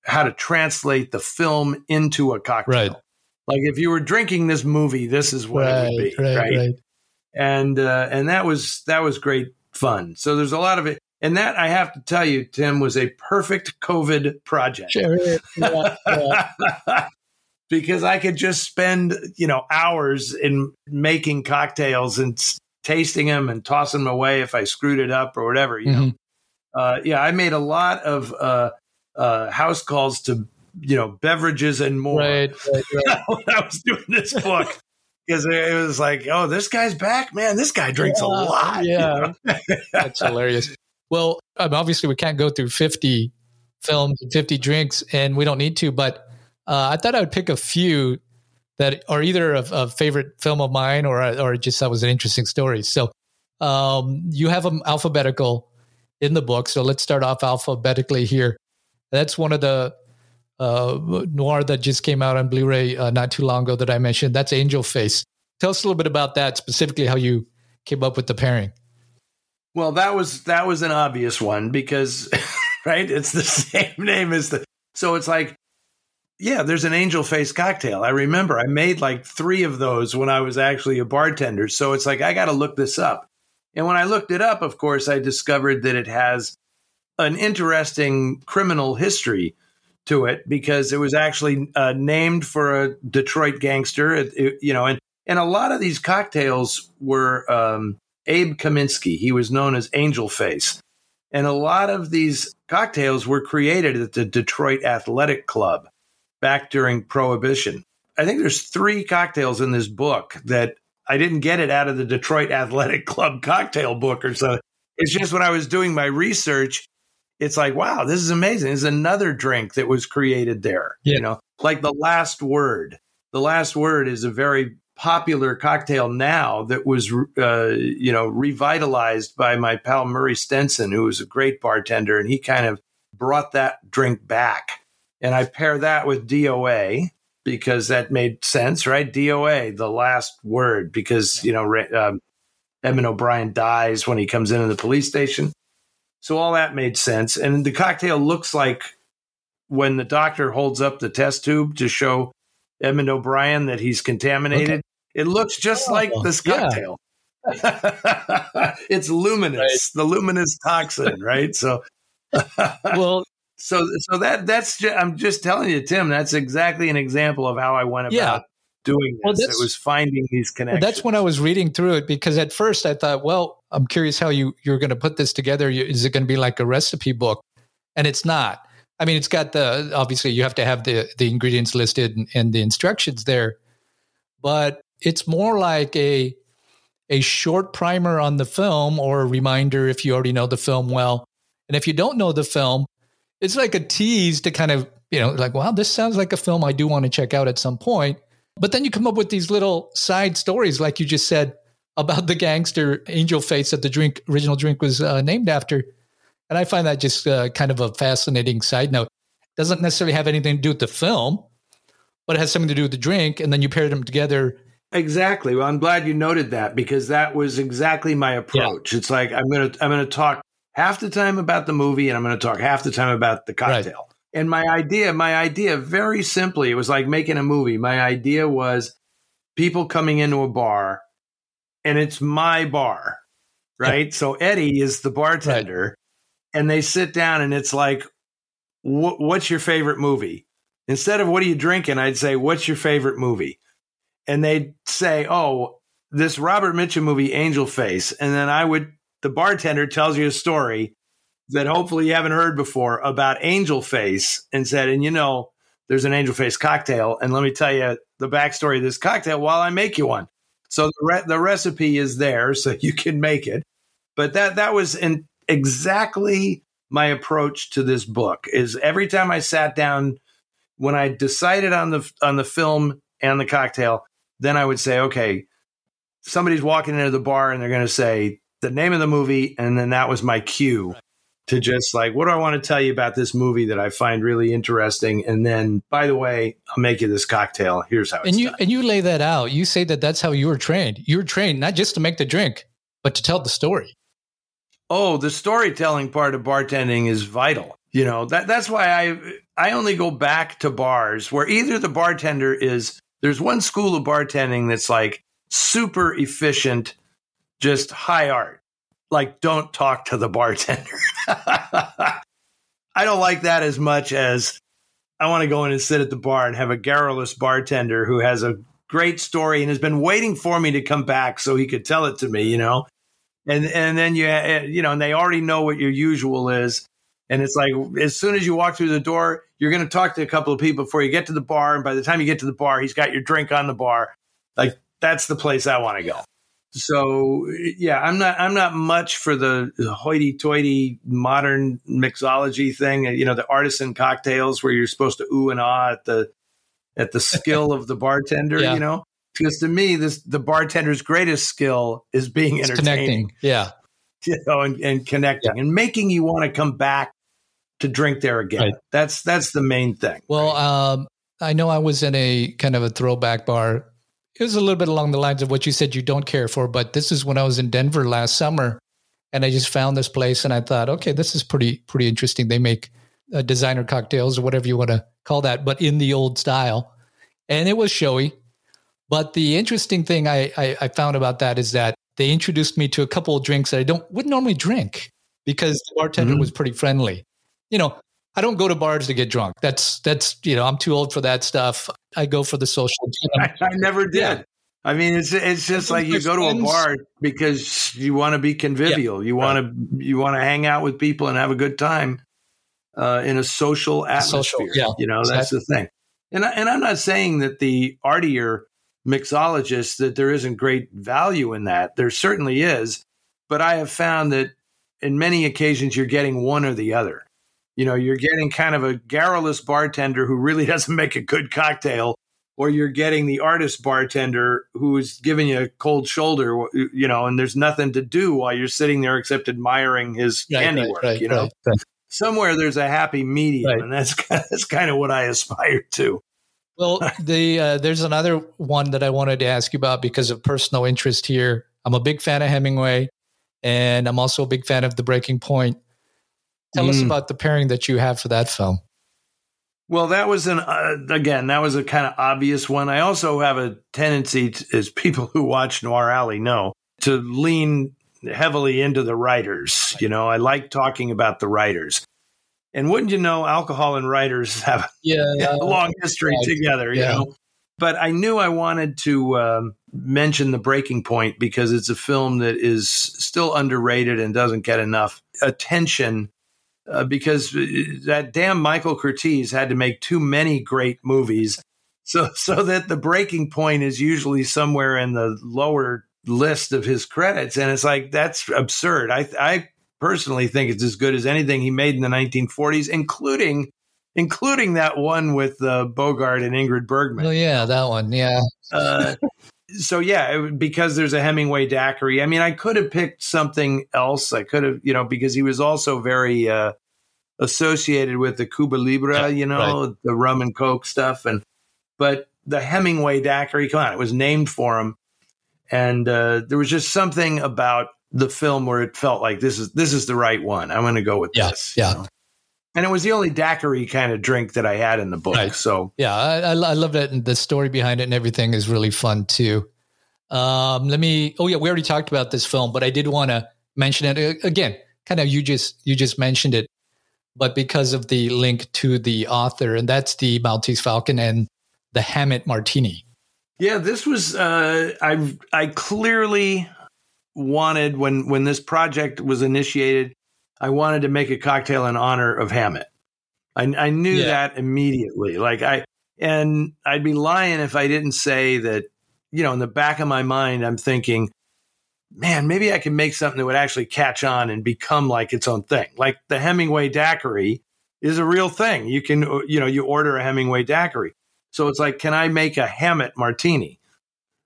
how to translate the film into a cocktail. Right. Like if you were drinking this movie, this is what right, it would be, right? right? right. And uh, and that was that was great fun. So there's a lot of it, and that I have to tell you, Tim, was a perfect COVID project. Sure. Yeah, yeah. Because I could just spend you know hours in making cocktails and tasting them and tossing them away if I screwed it up or whatever. You mm-hmm. know. Uh, yeah, I made a lot of uh, uh, house calls to you know beverages and more. Right, right, right. when I was doing this book. Because it was like, oh, this guy's back, man. This guy drinks yeah, a lot. Yeah, that's hilarious. Well, um, obviously, we can't go through fifty films and fifty drinks, and we don't need to. But uh, I thought I would pick a few that are either a, a favorite film of mine or or just that was an interesting story. So um, you have them alphabetical in the book. So let's start off alphabetically here. That's one of the uh, noir that just came out on Blu-ray uh, not too long ago that I mentioned. That's Angel Face. Tell us a little bit about that, specifically how you came up with the pairing. Well, that was that was an obvious one because right, it's the same name as the. So it's like, yeah, there's an angel face cocktail. I remember I made like three of those when I was actually a bartender. So it's like I got to look this up. And when I looked it up, of course, I discovered that it has an interesting criminal history to it because it was actually uh, named for a Detroit gangster. It, it, you know, and and a lot of these cocktails were um, Abe Kaminsky. He was known as Angel Face, And a lot of these cocktails were created at the Detroit Athletic Club back during Prohibition. I think there's three cocktails in this book that I didn't get it out of the Detroit Athletic Club cocktail book or something. It's just when I was doing my research, it's like, wow, this is amazing. There's another drink that was created there. Yeah. You know, like the last word. The last word is a very popular cocktail now that was, uh, you know, revitalized by my pal Murray Stenson, who was a great bartender, and he kind of brought that drink back. And I pair that with DOA because that made sense, right? DOA, the last word, because you know um, Edmund O'Brien dies when he comes into the police station. So all that made sense. And the cocktail looks like when the doctor holds up the test tube to show Edmund O'Brien that he's contaminated. Okay. It looks just oh, like this cocktail. Yeah. it's luminous, right. the luminous toxin, right? So, well, so so that that's just, I'm just telling you, Tim. That's exactly an example of how I went about yeah. doing this. Well, it was finding these connections. Well, that's when I was reading through it because at first I thought, well, I'm curious how you you're going to put this together. Is it going to be like a recipe book? And it's not. I mean, it's got the obviously you have to have the the ingredients listed and, and the instructions there, but it's more like a a short primer on the film or a reminder if you already know the film well. And if you don't know the film, it's like a tease to kind of, you know, like, wow, this sounds like a film I do want to check out at some point. But then you come up with these little side stories, like you just said about the gangster angel face that the drink, original drink was uh, named after. And I find that just uh, kind of a fascinating side note. Doesn't necessarily have anything to do with the film, but it has something to do with the drink. And then you pair them together. Exactly. Well, I'm glad you noted that because that was exactly my approach. Yeah. It's like I'm gonna I'm gonna talk half the time about the movie and I'm going to talk half the time about the cocktail. Right. And my idea, my idea, very simply, it was like making a movie. My idea was people coming into a bar and it's my bar, right? Yeah. So Eddie is the bartender right. and they sit down and it's like, what's your favorite movie? Instead of what are you drinking, I'd say, what's your favorite movie? And they'd say, oh, this Robert Mitchum movie, Angel Face. And then I would the bartender tells you a story that hopefully you haven't heard before about angel face and said, and you know, there's an angel face cocktail. And let me tell you the backstory of this cocktail while I make you one. So the, re- the recipe is there so you can make it. But that, that was in exactly my approach to this book is every time I sat down, when I decided on the, on the film and the cocktail, then I would say, okay, somebody's walking into the bar and they're going to say, the name of the movie, and then that was my cue to just like, what do I want to tell you about this movie that I find really interesting? And then, by the way, I'll make you this cocktail. Here's how. and you done. and you lay that out. You say that that's how you were trained. You were trained not just to make the drink, but to tell the story. Oh, the storytelling part of bartending is vital. You know that that's why I I only go back to bars where either the bartender is there's one school of bartending that's like super efficient just high art. Like, don't talk to the bartender. I don't like that as much as I want to go in and sit at the bar and have a garrulous bartender who has a great story and has been waiting for me to come back so he could tell it to me, you know? And, and then you, eh, eh, you know, and they already know what your usual is. And it's like, as soon as you walk through the door, you're going to talk to a couple of people before you get to the bar. And by the time you get to the bar, he's got your drink on the bar. Like, that's the place I want to go. So yeah, I'm not I'm not much for the hoity-toity modern mixology thing. You know, the artisan cocktails where you're supposed to ooh and ah at the at the skill of the bartender. Yeah. You know, because to me, this the bartender's greatest skill is being it's entertaining. Connecting. Yeah, you know, and, and connecting yeah. and making you want to come back to drink there again. Right. That's that's the main thing. Well, right? um, I know I was in a kind of a throwback bar it was a little bit along the lines of what you said you don't care for, but this is when I was in Denver last summer and I just found this place and I thought, okay, this is pretty pretty interesting. They make uh, designer cocktails or whatever you want to call that, but in the old style, and it was showy. But the interesting thing I, I, I found about that is that they introduced me to a couple of drinks that I don't wouldn't normally drink because the bartender mm-hmm. was pretty friendly. You know, I don't go to bars to get drunk. That's that's you know I'm too old for that stuff. I go for the social. I, I never did. Yeah. I mean, it's it's just like you go to a bar because you want to be convivial. Yeah, you want to you want to hang out with people and have a good time uh, in a social atmosphere. Social, yeah, you know that's the thing. And I, and I'm not saying that the artier mixologists that there isn't great value in that. There certainly is, but I have found that in many occasions you're getting one or the other. You know, you're getting kind of a garrulous bartender who really doesn't make a good cocktail, or you're getting the artist bartender who's giving you a cold shoulder, you know, and there's nothing to do while you're sitting there except admiring his right, handiwork, right, right, you know. Somewhere there's a happy medium, and that's that's kind of what I aspire to. Well, the uh, there's another one that I wanted to ask you about because of personal interest here. I'm a big fan of Hemingway, and I'm also a big fan of The Breaking Point. Tell mm. us about the pairing that you have for that film. Well, that was an uh, again, that was a kind of obvious one. I also have a tendency, to, as people who watch Noir Alley know, to lean heavily into the writers. You know, I like talking about the writers. And wouldn't you know, alcohol and writers have yeah, a long history right. together, you yeah. know? But I knew I wanted to um, mention The Breaking Point because it's a film that is still underrated and doesn't get enough attention uh, because uh, that damn Michael Curtiz had to make too many great movies. So, so that the breaking point is usually somewhere in the lower list of his credits. And it's like, that's absurd. I, I personally think it's as good as anything he made in the 1940s, including including that one with uh, Bogart and Ingrid Bergman. Oh yeah, that one. Yeah. Uh, so yeah, because there's a Hemingway daiquiri. I mean, I could have picked something else. I could have, you know, because he was also very uh, associated with the Cuba Libre, you know, right. the rum and coke stuff, and but the Hemingway daiquiri, come on, it was named for him, and uh, there was just something about the film where it felt like this is this is the right one. I'm going to go with yeah, this. Yeah. You know? And it was the only daiquiri kind of drink that I had in the book. Right. So yeah, I, I, I love it, and the story behind it and everything is really fun too. Um, let me. Oh yeah, we already talked about this film, but I did want to mention it again. Kind of you just you just mentioned it, but because of the link to the author, and that's the Maltese Falcon and the Hammett Martini. Yeah, this was uh, I I clearly wanted when when this project was initiated I wanted to make a cocktail in honor of Hammett. I, I knew yeah. that immediately. Like I, and I'd be lying if I didn't say that, you know, in the back of my mind, I'm thinking, man, maybe I can make something that would actually catch on and become like its own thing. Like the Hemingway daiquiri is a real thing. You can, you know, you order a Hemingway daiquiri. So it's like, can I make a Hammett martini?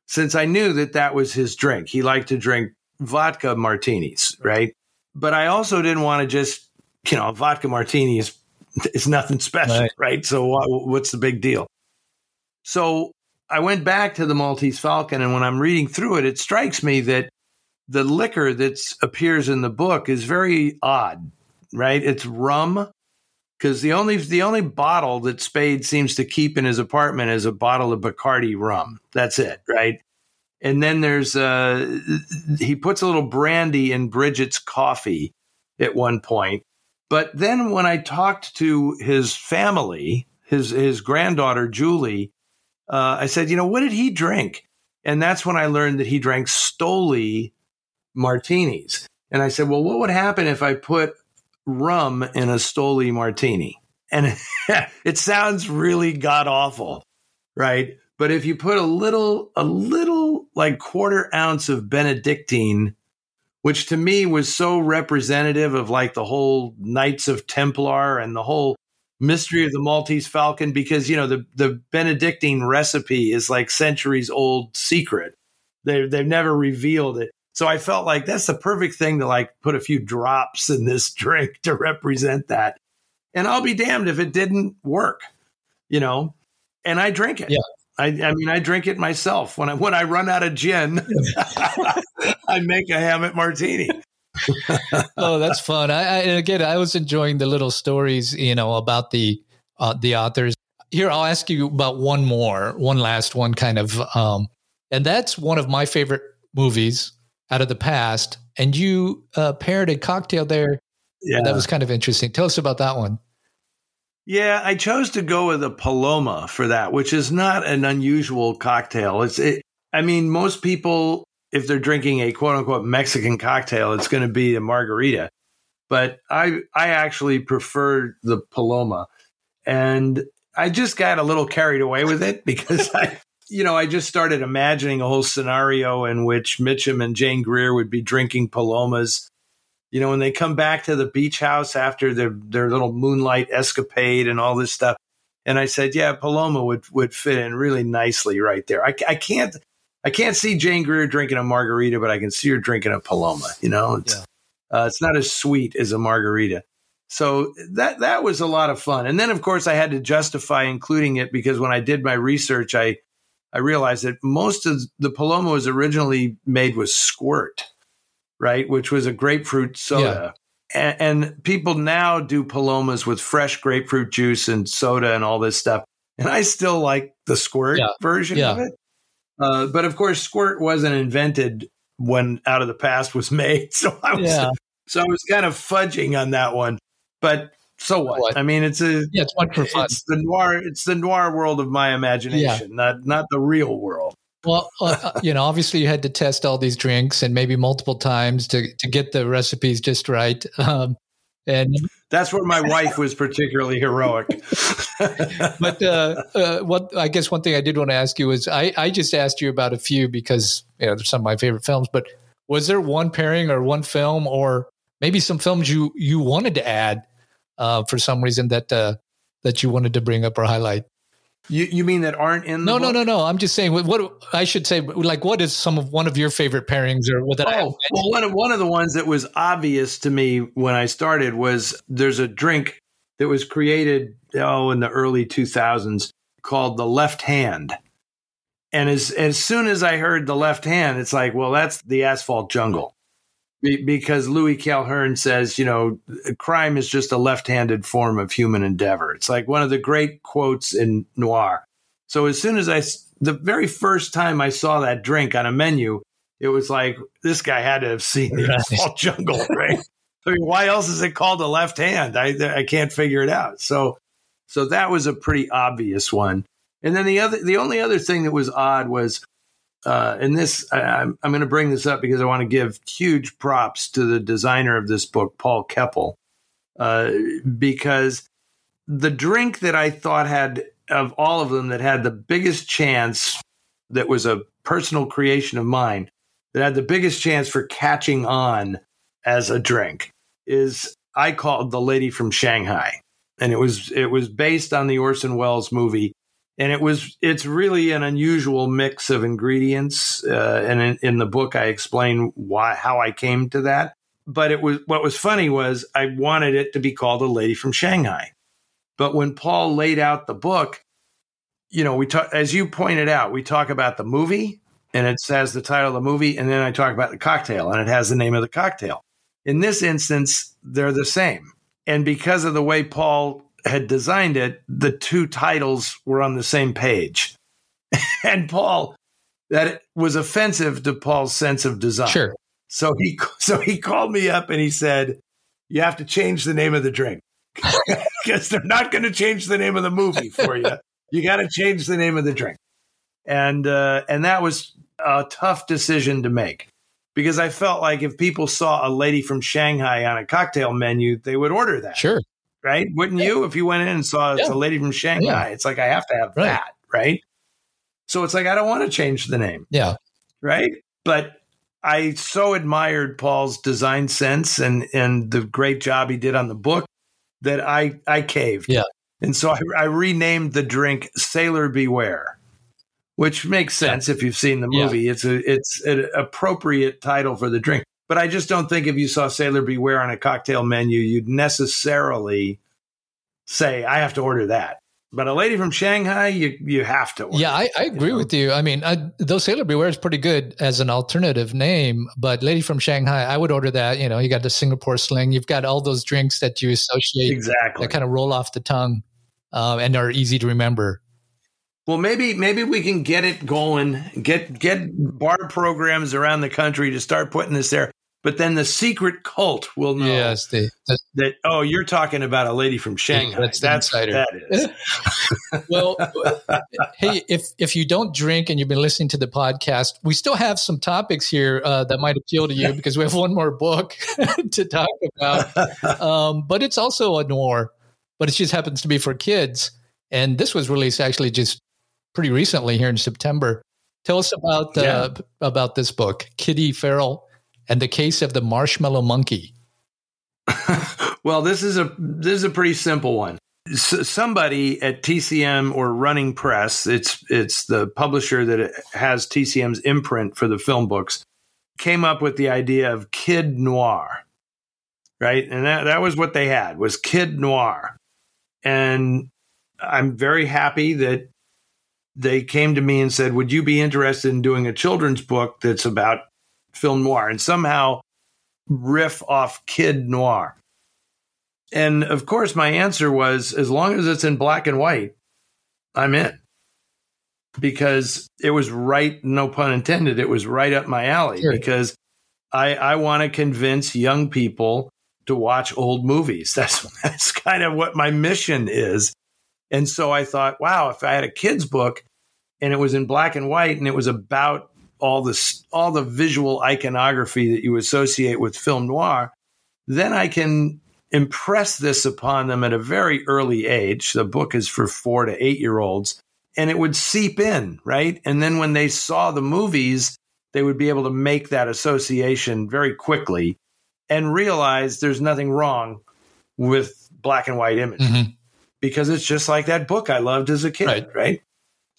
Since I knew that that was his drink, he liked to drink vodka martinis, right? But I also didn't want to just, you know, a vodka martini is, is nothing special, right? right? So what, what's the big deal? So I went back to the Maltese Falcon, and when I'm reading through it, it strikes me that the liquor that appears in the book is very odd, right? It's rum because the only the only bottle that Spade seems to keep in his apartment is a bottle of Bacardi rum. That's it, right? And then there's uh, he puts a little brandy in Bridget's coffee at one point. But then when I talked to his family, his his granddaughter Julie, uh, I said, you know, what did he drink? And that's when I learned that he drank Stoli martinis. And I said, well, what would happen if I put rum in a Stoli martini? And it sounds really god awful, right? But if you put a little, a little like quarter ounce of Benedictine, which to me was so representative of like the whole Knights of Templar and the whole mystery of the Maltese Falcon, because you know the the Benedictine recipe is like centuries old secret. They they've never revealed it. So I felt like that's the perfect thing to like put a few drops in this drink to represent that. And I'll be damned if it didn't work, you know. And I drink it. Yeah. I, I, mean, I drink it myself. When I when I run out of gin, I make a Hammett martini. oh, that's fun. I, I, again, I was enjoying the little stories, you know, about the uh, the authors. Here, I'll ask you about one more, one last one, kind of, um, and that's one of my favorite movies out of the past. And you uh, paired a cocktail there. Yeah, that was kind of interesting. Tell us about that one. Yeah, I chose to go with a Paloma for that, which is not an unusual cocktail. It's it, I mean, most people, if they're drinking a quote unquote Mexican cocktail, it's going to be a margarita. But I, I actually prefer the Paloma. And I just got a little carried away with it because I, you know, I just started imagining a whole scenario in which Mitchum and Jane Greer would be drinking Palomas. You know, when they come back to the beach house after their, their little moonlight escapade and all this stuff. And I said, yeah, Paloma would, would fit in really nicely right there. I, I can't, I can't see Jane Greer drinking a margarita, but I can see her drinking a Paloma. You know, it's, yeah. uh, it's not as sweet as a margarita. So that that was a lot of fun. And then of course I had to justify including it because when I did my research I I realized that most of the Paloma was originally made with squirt, right, which was a grapefruit soda. Yeah. And, and people now do Palomas with fresh grapefruit juice and soda and all this stuff. And I still like the squirt yeah. version yeah. of it. Uh, but of course, squirt wasn't invented when Out of the Past was made, so I was so I was kind of fudging on that one. But so what? what? I mean, it's a yeah, it's one for fun. It's the noir. It's the noir world of my imagination, yeah. not not the real world. Well, uh, uh, you know, obviously you had to test all these drinks and maybe multiple times to to get the recipes just right. Um, and that's where my wife was particularly heroic. but uh, uh, what I guess one thing I did want to ask you is I, I just asked you about a few because you know they're some of my favorite films. But was there one pairing or one film or maybe some films you you wanted to add uh, for some reason that uh, that you wanted to bring up or highlight? You you mean that aren't in? The No, book? no, no, no. I'm just saying what, what, I should say. Like, what is some of one of your favorite pairings or what that? Oh, well, one of one of the ones that was obvious to me when I started was there's a drink that was created oh in the early 2000s called the Left Hand. And as as soon as I heard the left hand, it's like, well, that's the asphalt jungle because Louis Calhern says, you know, crime is just a left-handed form of human endeavor. It's like one of the great quotes in noir. So as soon as I, the very first time I saw that drink on a menu, it was like this guy had to have seen the Asphalt Jungle, right? I mean, why else is it called a left hand? I I can't figure it out. So, so that was a pretty obvious one. And then the other, the only other thing that was odd was uh, and this I, am I'm going to bring this up because I want to give huge props to the designer of this book, Paul Kepple, uh, because the drink that I thought had of all of them that had the biggest chance that was a personal creation of mine that had the biggest chance for catching on as a drink is I called the lady from Shanghai. And it was it was based on the Orson Welles movie and it was it's really an unusual mix of ingredients uh, and in, in, the book i explain why how i came to that. But it was what was funny was i wanted it to be called a lady from shanghai. But when paul laid out the book you know we talk as you pointed out we talk about the movie and it says the title of the movie and then i talk about the cocktail and it has the name of the cocktail. In this instance they're the same. And because of the way paul had designed it, the two titles were on the same page. and Paul, that was offensive to Paul's sense of design. Sure. So he so he called me up and he said, "You have to change the name of the drink because they're not going to change the name of the movie for you. You got to change the name of the drink." And uh, and that was a tough decision to make because I felt like if people saw a lady from Shanghai on a cocktail menu, they would order that. Sure right? Wouldn't yeah. you if you went in and saw yeah. it's a lady from Shanghai? Yeah. It's like I have to have right. that, right? So it's like I don't want to change the name. Yeah. Right? But I so admired Paul's design sense and and the great job he did on the book that I I caved. Yeah. And so I, I renamed the drink Sailor Beware, which makes sense if you've seen the movie. It's a it's an appropriate title for the drink. But I just don't think if you saw Sailor Beware on a cocktail menu, you'd necessarily say, I have to order that. But a lady from Shanghai, you you have to. Order, yeah, I, I agree you know? with you. I mean, I, though Sailor Beware is pretty good as an alternative name, but Lady from Shanghai, I would order that. You know, you got the Singapore Sling, you've got all those drinks that you associate exactly that kind of roll off the tongue uh, and are easy to remember. Well, maybe maybe we can get it going. Get get bar programs around the country to start putting this there. But then the secret cult will know Yes, that oh you're talking about a lady from Shanghai. that's That's, insider. that is. well, hey, if if you don't drink and you've been listening to the podcast, we still have some topics here uh, that might appeal to you because we have one more book to talk about. Um, but it's also a noir, but it just happens to be for kids. And this was released actually just pretty recently here in September. Tell us about uh, Yeah. about this book, Kitty Feral and the Case of the Marshmallow Monkey. well, this is a this is a pretty simple one. Somebody at TCM or Running Press, it's it's the publisher that has TCM's imprint for the film books, came up with the idea of kid noir, right? And that that was what they had was kid noir, and I'm very happy that they came to me and said, "Would you be interested in doing a children's book that's about film noir?" And somehow riff off kid noir. And of course, my answer was as long as it's in black and white, I'm in. Because it was right, no pun intended, it was right up my alley. Sure. Because I, I want to convince young people to watch old movies. That's, that's kind of what my mission is. And so I thought, wow, if I had a kid's book and it was in black and white and it was about all this all the visual iconography that you associate with film noir, then I can impress this upon them at a very early age. The book is for four to eight year olds, and it would seep in, right? And then when they saw the movies, they would be able to make that association very quickly and realize there's nothing wrong with black and white imagery Mhm. because it's just like that book I loved as a kid, Right. right?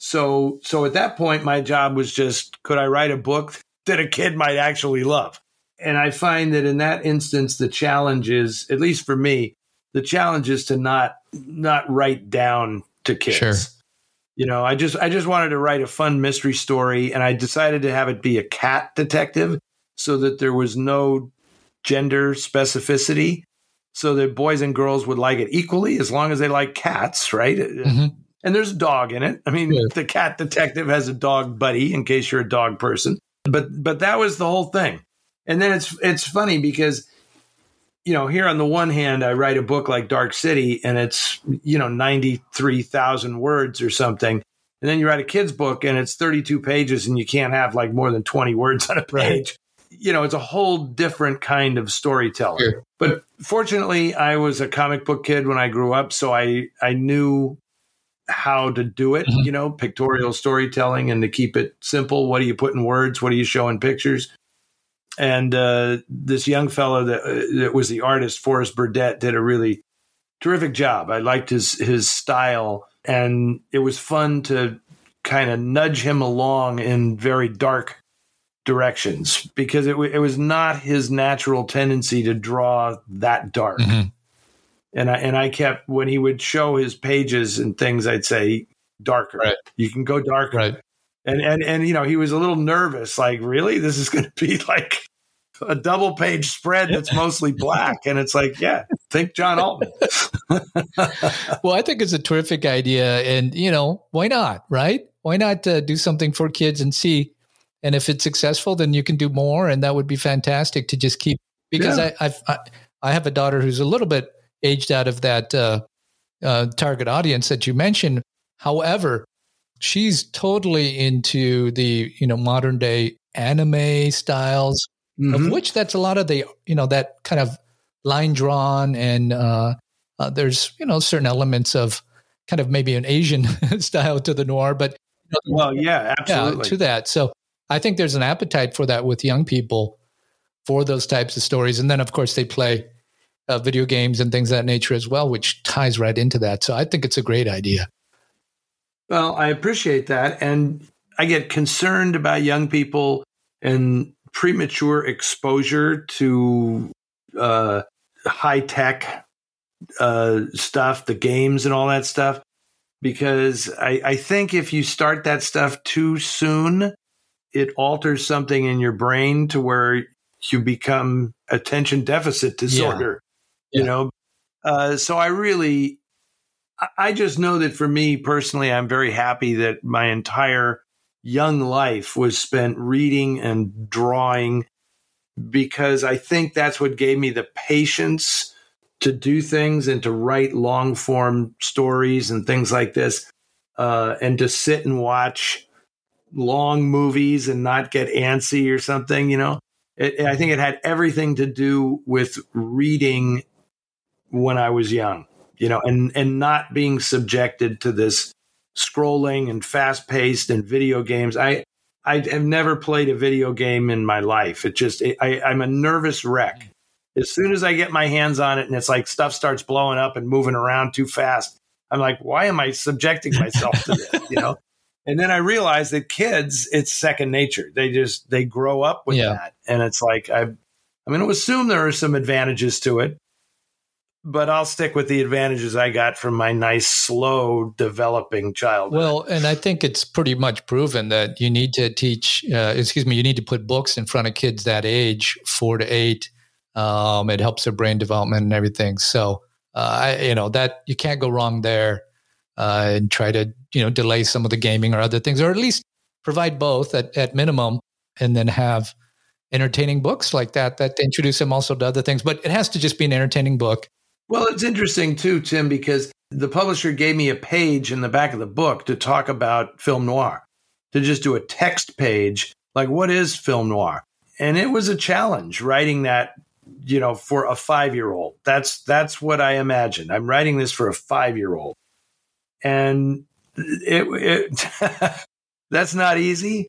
So so at that point my job was just could I write a book that a kid might actually love? And I find that in that instance the challenge is at least for me the challenge is to not not write down to kids. Sure. You know, I just I just wanted to write a fun mystery story and I decided to have it be a cat detective so that there was no gender specificity so that boys and girls would like it equally as long as they like cats, right? Mhm. And there's a dog in it. I mean, Yeah. the cat detective has a dog buddy in case you're a dog person. But but that was the whole thing. And then it's it's funny because you know, here on the one hand, I write a book like Dark City and it's, you know, 93,000 words or something. And then you write a kid's book and it's 32 pages and you can't have like more than 20 words on a Right. page. You know, it's a whole different kind of storytelling. Sure. But fortunately, I was a comic book kid when I grew up, so I I knew how to do it, Mhm. you know, pictorial storytelling and to keep it simple. What do you put in words? What do you show in pictures? And uh, this young fellow that, uh, that was the artist, Forrest Burdett, did a really terrific job. I liked his his style, and it was fun to kind of nudge him along in very dark directions because it, w- it was not his natural tendency to draw that dark. Mhm. And I and I kept when he would show his pages and things, I'd say darker. Right. You can go darker. Right. And and and you know, he was a little nervous, like, really? This is gonna be like a double page spread that's mostly black. And it's like, yeah, think John Alton. well, I think it's a terrific idea, and you know, why not? Right? Why not uh, do something for kids and see? And if it's successful, then you can do more, and that would be fantastic to just keep. Because Yeah. I, I've, I, I have a daughter who's a little bit aged out of that uh, uh, target audience that you mentioned. However, she's totally into the you know modern day anime styles Mhm. of which that's a lot of the you know that kind of line drawn and uh, uh, there's you know certain elements of kind of maybe an Asian style to the noir, but you know, Well, yeah, yeah, absolutely. to that. So I think there's an appetite for that with young people for those types of stories, and then of course they play uh, video games and things of that nature as well, which ties right into that. So I think it's a great idea. Well, I appreciate that. And I get concerned about young people and premature exposure to uh, high tech uh, stuff, the games and all that stuff. Because I, I think if you start that stuff too soon, it alters something in your brain to where you become attention deficit disorder. You Yeah. know, uh, so I really, I- just know that for me personally, I'm very happy that my entire young life was spent reading and drawing because I think that's what gave me the patience to do things and to write long form stories and things like this, uh, and to sit and watch long movies and not get antsy or something, you know. It, I think it had everything to do with reading when I was young, you know, and and not being subjected to this scrolling and fast paced and video games. I I have never played a video game in my life. It just I, I'm a nervous wreck. As soon as I get my hands on it and it's like stuff starts blowing up and moving around too fast, I'm like, why am I subjecting myself to this? You know. And then I realized that kids, it's second nature. They just they grow up with yeah. that, and it's like I, I'm going to assume there are some advantages to it, but I'll stick with the advantages I got from my nice, slow developing child. Well, and I think it's pretty much proven that you need to teach. Uh, excuse me, you need to put books in front of kids that age, four to eight. Um, it helps their brain development and everything. So, uh, I, you know that you can't go wrong there uh, and try to you know delay some of the gaming or other things, or at least provide both at, at minimum, and then have entertaining books like that that introduce them also to other things. But it has to just be an entertaining book. Well, it's interesting too, Tim, because the publisher gave me a page in the back of the book to talk about film noir, to just do a text page like what is film noir, and it was a challenge writing that you know for a five year old that's that's what i imagined i'm writing this for a five year old and it, it that's not easy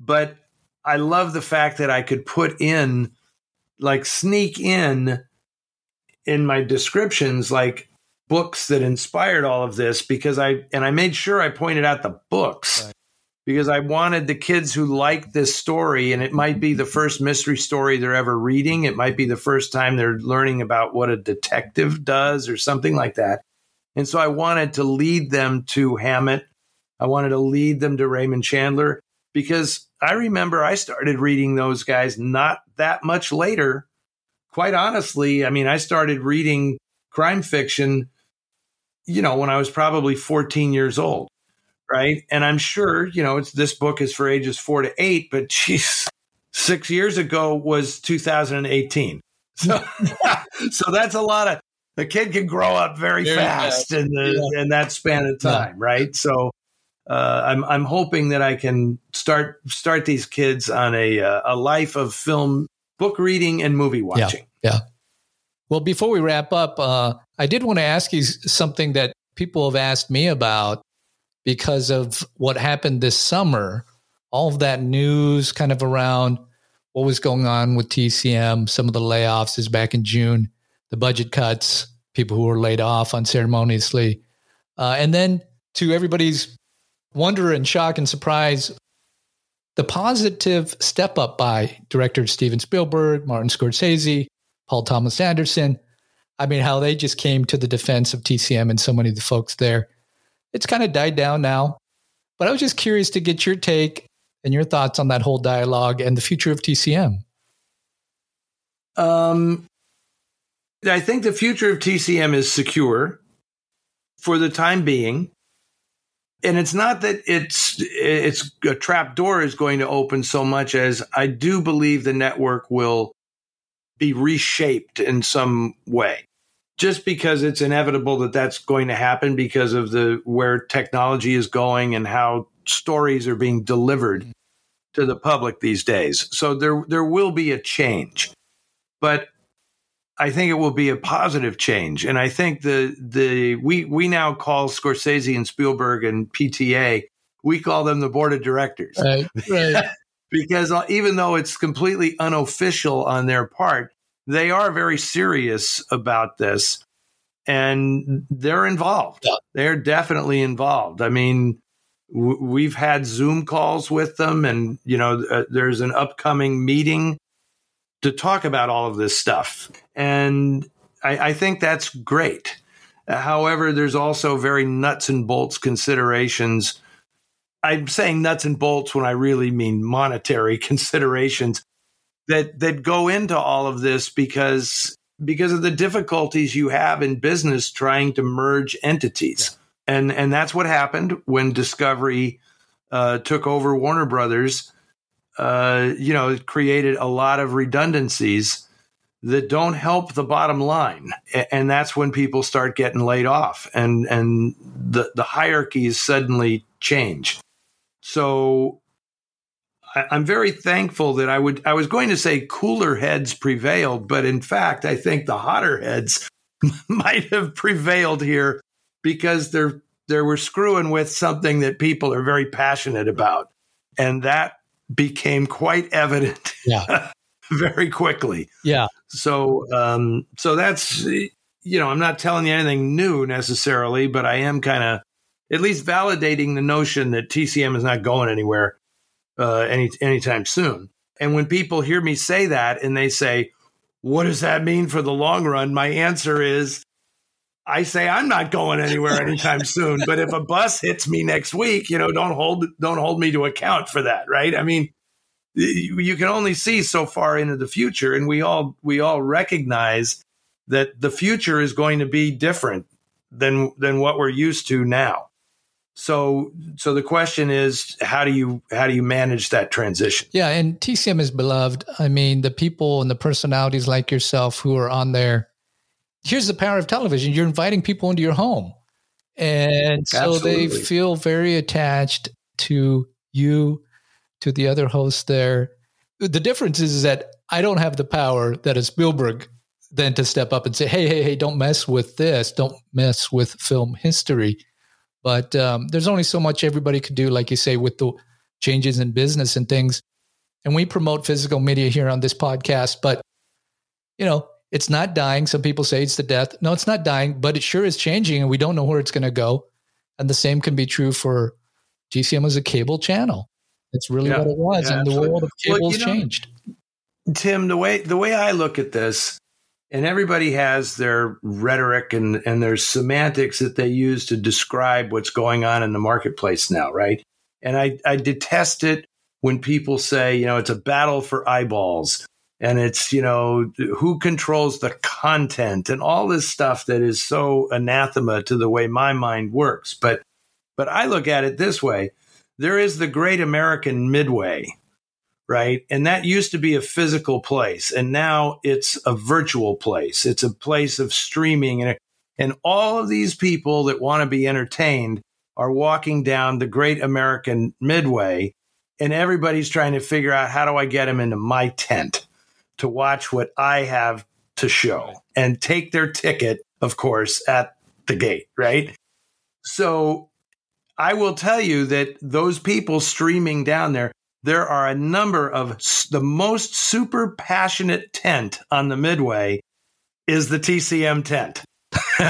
but i love the fact that i could put in like sneak in in my descriptions like books that inspired all of this because i and i made sure i pointed out the books right. because i wanted the kids who like this story and it might be the first mystery story they're ever reading it might be the first time they're learning about what a detective does or something like that and so I wanted to lead them to Hammett. I wanted to lead them to Raymond Chandler because I remember I started reading those guys not that much later. Quite honestly, I mean, I started reading crime fiction, you know, when I was probably 14 years old. Right. And I'm sure, you know, it's this book is for ages four to eight, but geez, six years ago was 2018. So, so that's a lot of the kid can grow up very, very fast, fast, in the yeah. in that span of time, yeah. right? So uh, I'm I'm hoping that I can start start these kids on a uh, a life of film book reading and movie watching. Yeah. yeah. Well, before we wrap up, uh, I did want to ask you something that people have asked me about because of what happened this summer. All of that news kind of around what was going on with TCM, some of the layoffs is back in June the budget cuts, people who were laid off unceremoniously. Uh, and then to everybody's wonder and shock and surprise, the positive step up by director Steven Spielberg, Martin Scorsese, Paul Thomas Anderson. I mean, how they just came to the defense of TCM and so many of the folks there. It's kind of died down now. But I was just curious to get your take and your thoughts on that whole dialogue and the future of TCM. Um, I think the future of TCM is secure for the time being. And it's not that it's it's a trap door is going to open so much as I do believe the network will be reshaped in some way. Just because it's inevitable that that's going to happen because of the where technology is going and how stories are being delivered to the public these days. So there there will be a change. But I think it will be a positive change. And I think the the we we now call Scorsese and Spielberg and PTA, we call them the board of directors. Right. right. because uh, even though it's completely unofficial on their part, they are very serious about this and they're involved. Yeah. They're definitely involved. I mean, w- we've had Zoom calls with them and you know uh, there's an upcoming meeting to talk about all of this stuff. And I, I think that's great. However, there's also very nuts and bolts considerations. I'm saying nuts and bolts when I really mean monetary considerations that that go into all of this because because of the difficulties you have in business trying to merge entities. Yeah. And and that's what happened when Discovery uh, took over Warner Brothers uh, you know, created a lot of redundancies that don't help the bottom line. And that's when people start getting laid off and, and the, the hierarchies suddenly change. So I, am very thankful that I would, I was going to say cooler heads prevailed, but in fact, I think the hotter heads might have prevailed here because they're, they were screwing with something that people are very passionate about. And that became quite evident. Yeah. very quickly. Yeah. So, um, so that's you know, I'm not telling you anything new necessarily, but I am kind of at least validating the notion that TCM is not going anywhere uh, any anytime soon. And when people hear me say that and they say, "What does that mean for the long run?" My answer is, I say I'm not going anywhere anytime soon. But if a bus hits me next week, you know, don't hold don't hold me to account for that, right? I mean, you can only see so far into the future and we all we all recognize that the future is going to be different than than what we're used to now so so the question is how do you how do you manage that transition yeah and tcm is beloved i mean the people and the personalities like yourself who are on there here's the power of television you're inviting people into your home and so Absolutely. they feel very attached to you to the other hosts there. The difference is, is that I don't have the power that a Spielberg then to step up and say, hey, hey, hey, don't mess with this. Don't mess with film history. But um, there's only so much everybody could do, like you say, with the changes in business and things. And we promote physical media here on this podcast, but you know, it's not dying. Some people say it's the death. No, it's not dying, but it sure is changing, and we don't know where it's going to go. And the same can be true for TCM as a cable channel. It's really yeah. what it was, yeah, and absolutely. the world of cable well, has know, changed. Tim, the way the way I look at this, and everybody has their rhetoric and and their semantics that they use to describe what's going on in the marketplace now, right? And I I detest it when people say, you know, it's a battle for eyeballs and it's you know who controls the content and all this stuff that is so anathema to the way my mind works but but i look at it this way there is the great American Midway, right? And that used to be a physical place, and now it's a virtual place. It's a place of streaming, and and all of these people that want to be entertained are walking down the great American Midway, and everybody's trying to figure out how do I get them into my tent to watch what I have to show and take their ticket, of course, at the gate, right? So I will tell you that those people streaming down there, there are a number of the most super passionate tent on the Midway is the TCM tent.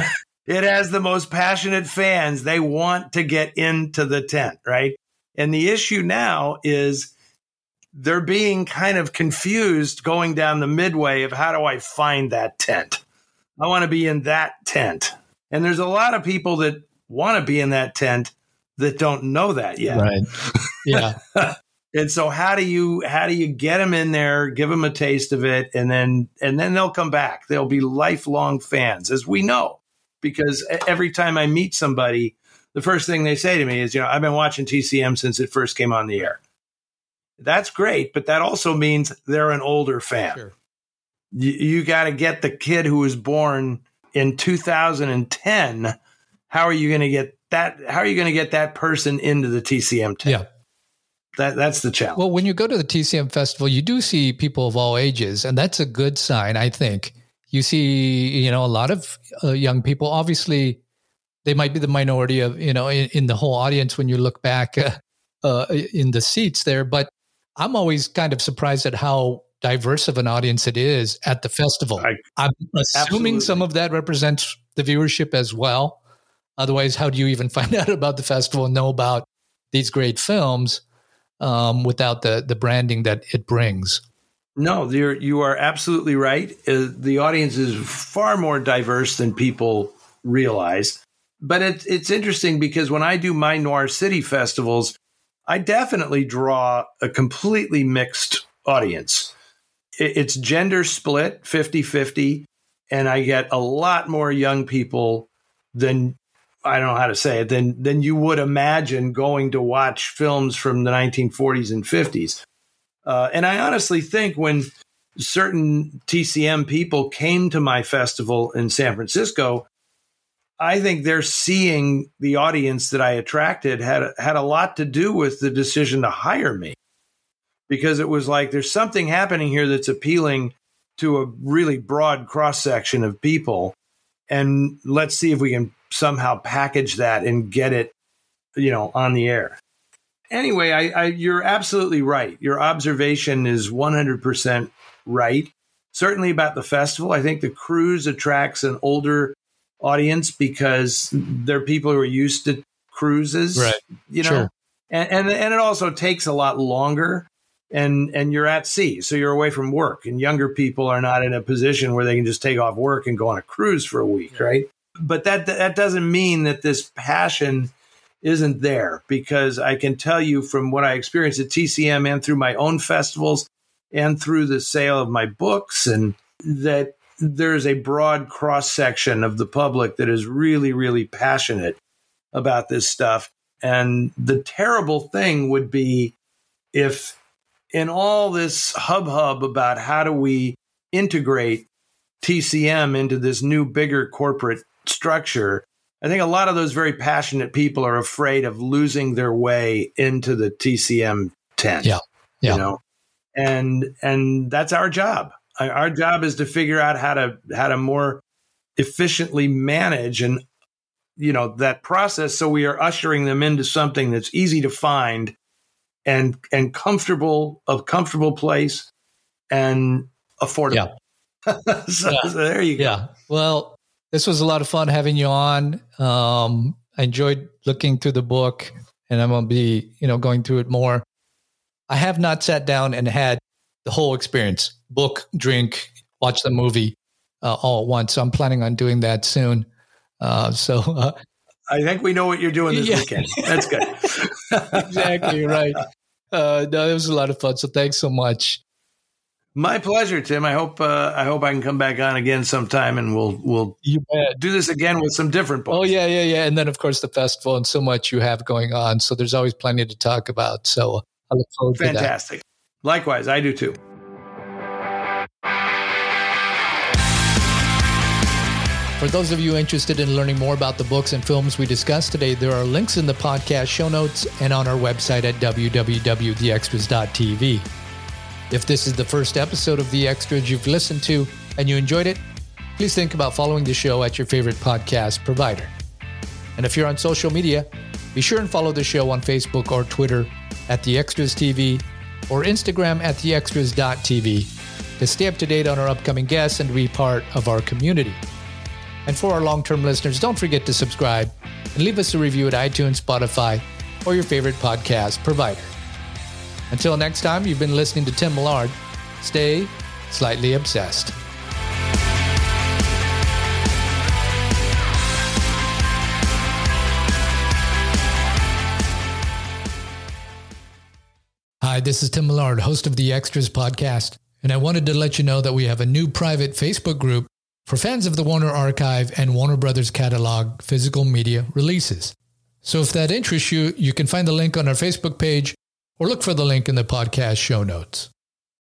it has the most passionate fans. They want to get into the tent, right? And the issue now is they're being kind of confused going down the midway of how do I find that tent? I want to be in that tent. And there's a lot of people that want to be in that tent that don't know that yet. Right. Yeah. and so how do you how do you get them in there, give them a taste of it and then and then they'll come back. They'll be lifelong fans as we know because every time I meet somebody the first thing they say to me is, you know, I've been watching TCM since it first came on the air. That's great, but that also means they're an older fan. Sure. You, you got to get the kid who was born in 2010. How are you going to get that how are you going to get that person into the TCM tent? Yeah. That, that's the challenge. Well, when you go to the TCM festival, you do see people of all ages, and that's a good sign, I think. You see, you know, a lot of uh, young people. Obviously, they might be the minority of, you know, in, in the whole audience when you look back uh, uh, in the seats there. But I'm always kind of surprised at how diverse of an audience it is at the festival. I, am assuming absolutely. some of that represents the viewership as well. Otherwise, how do you even find out about the festival and know about these great films um, without the the branding that it brings? No, you're you are absolutely right. Uh, the audience is far more diverse than people realize. But it's it's interesting because when I do my Noir City festivals, I definitely draw a completely mixed audience. It's gender split 50 50, and I get a lot more young people than I don't know how to say it, than than you would imagine going to watch films from the 1940s and 50s. Uh, and I honestly think when certain TCM people came to my festival in San Francisco, I think they're seeing the audience that I attracted had had a lot to do with the decision to hire me, because it was like there's something happening here that's appealing to a really broad cross section of people, and let's see if we can somehow package that and get it, you know, on the air. Anyway, I, I you're absolutely right. Your observation is 100 percent right. Certainly about the festival, I think the cruise attracts an older audience because they're people who are used to cruises, right? You know, Sure. and, and and it also takes a lot longer, and and you're at sea, so you're away from work, and younger people are not in a position where they can just take off work and go on a cruise for a week, right? But that that doesn't mean that this passion isn't there because I can tell you from what I experienced at TCM and through my own festivals and through the sale of my books and that there's a broad cross section of the public that is really really passionate about this stuff and the terrible thing would be if in all this hub hub about how do we integrate TCM into this new bigger corporate structure I think a lot of those very passionate people are afraid of losing their way into the TCM tent. Yeah. Yeah. You know, and and that's our job. Our- job is to figure out how to how to more efficiently manage and you know that process so we are ushering them into something that's easy to find and and comfortable a comfortable place and affordable. so, Yeah. so there you go. Yeah. Well, this was a lot of fun having you on. Um, I enjoyed looking through the book, and I'm gonna be, you know, going through it more. I have not sat down and had the whole experience: book, drink, watch the movie, uh, all at once. So I'm planning on doing that soon. Uh, so uh, I think we know what you're doing this Yeah. weekend. That's good. exactly right. Uh, no, it was a lot of fun. So thanks so much. My pleasure, Tim. I hope uh, I hope I can come back on again sometime, and we'll we'll do this again with some different books. Oh yeah, yeah, yeah. And then of course the festival and so much you have going on. So there's always plenty to talk about. So I look forward to that. fantastic. Likewise, I do too. For those of you interested in learning more about the books and films we discussed today, there are links in the podcast show notes and on our website at www.theextras.tv. If this is the first episode of The Extras you've listened to and you enjoyed it, please think about following the show at your favorite podcast provider. And if you're on social media, be sure and follow the show on Facebook or Twitter at The Extras TV or Instagram at TheExtras.tv to stay up to date on our upcoming guests and be part of our community. And for our long term listeners, don't forget to subscribe and leave us a review at iTunes, Spotify, or your favorite podcast provider. Until next time, you've been listening to Tim Millard. Stay slightly obsessed. Hi, this is Tim Millard, host of the Extras podcast, and I wanted to let you know that we have a new private Facebook group for fans of the Warner Archive and Warner Brothers catalog physical media releases. So if that interests you, you can find the link on our Facebook page or look for the link in the podcast show notes.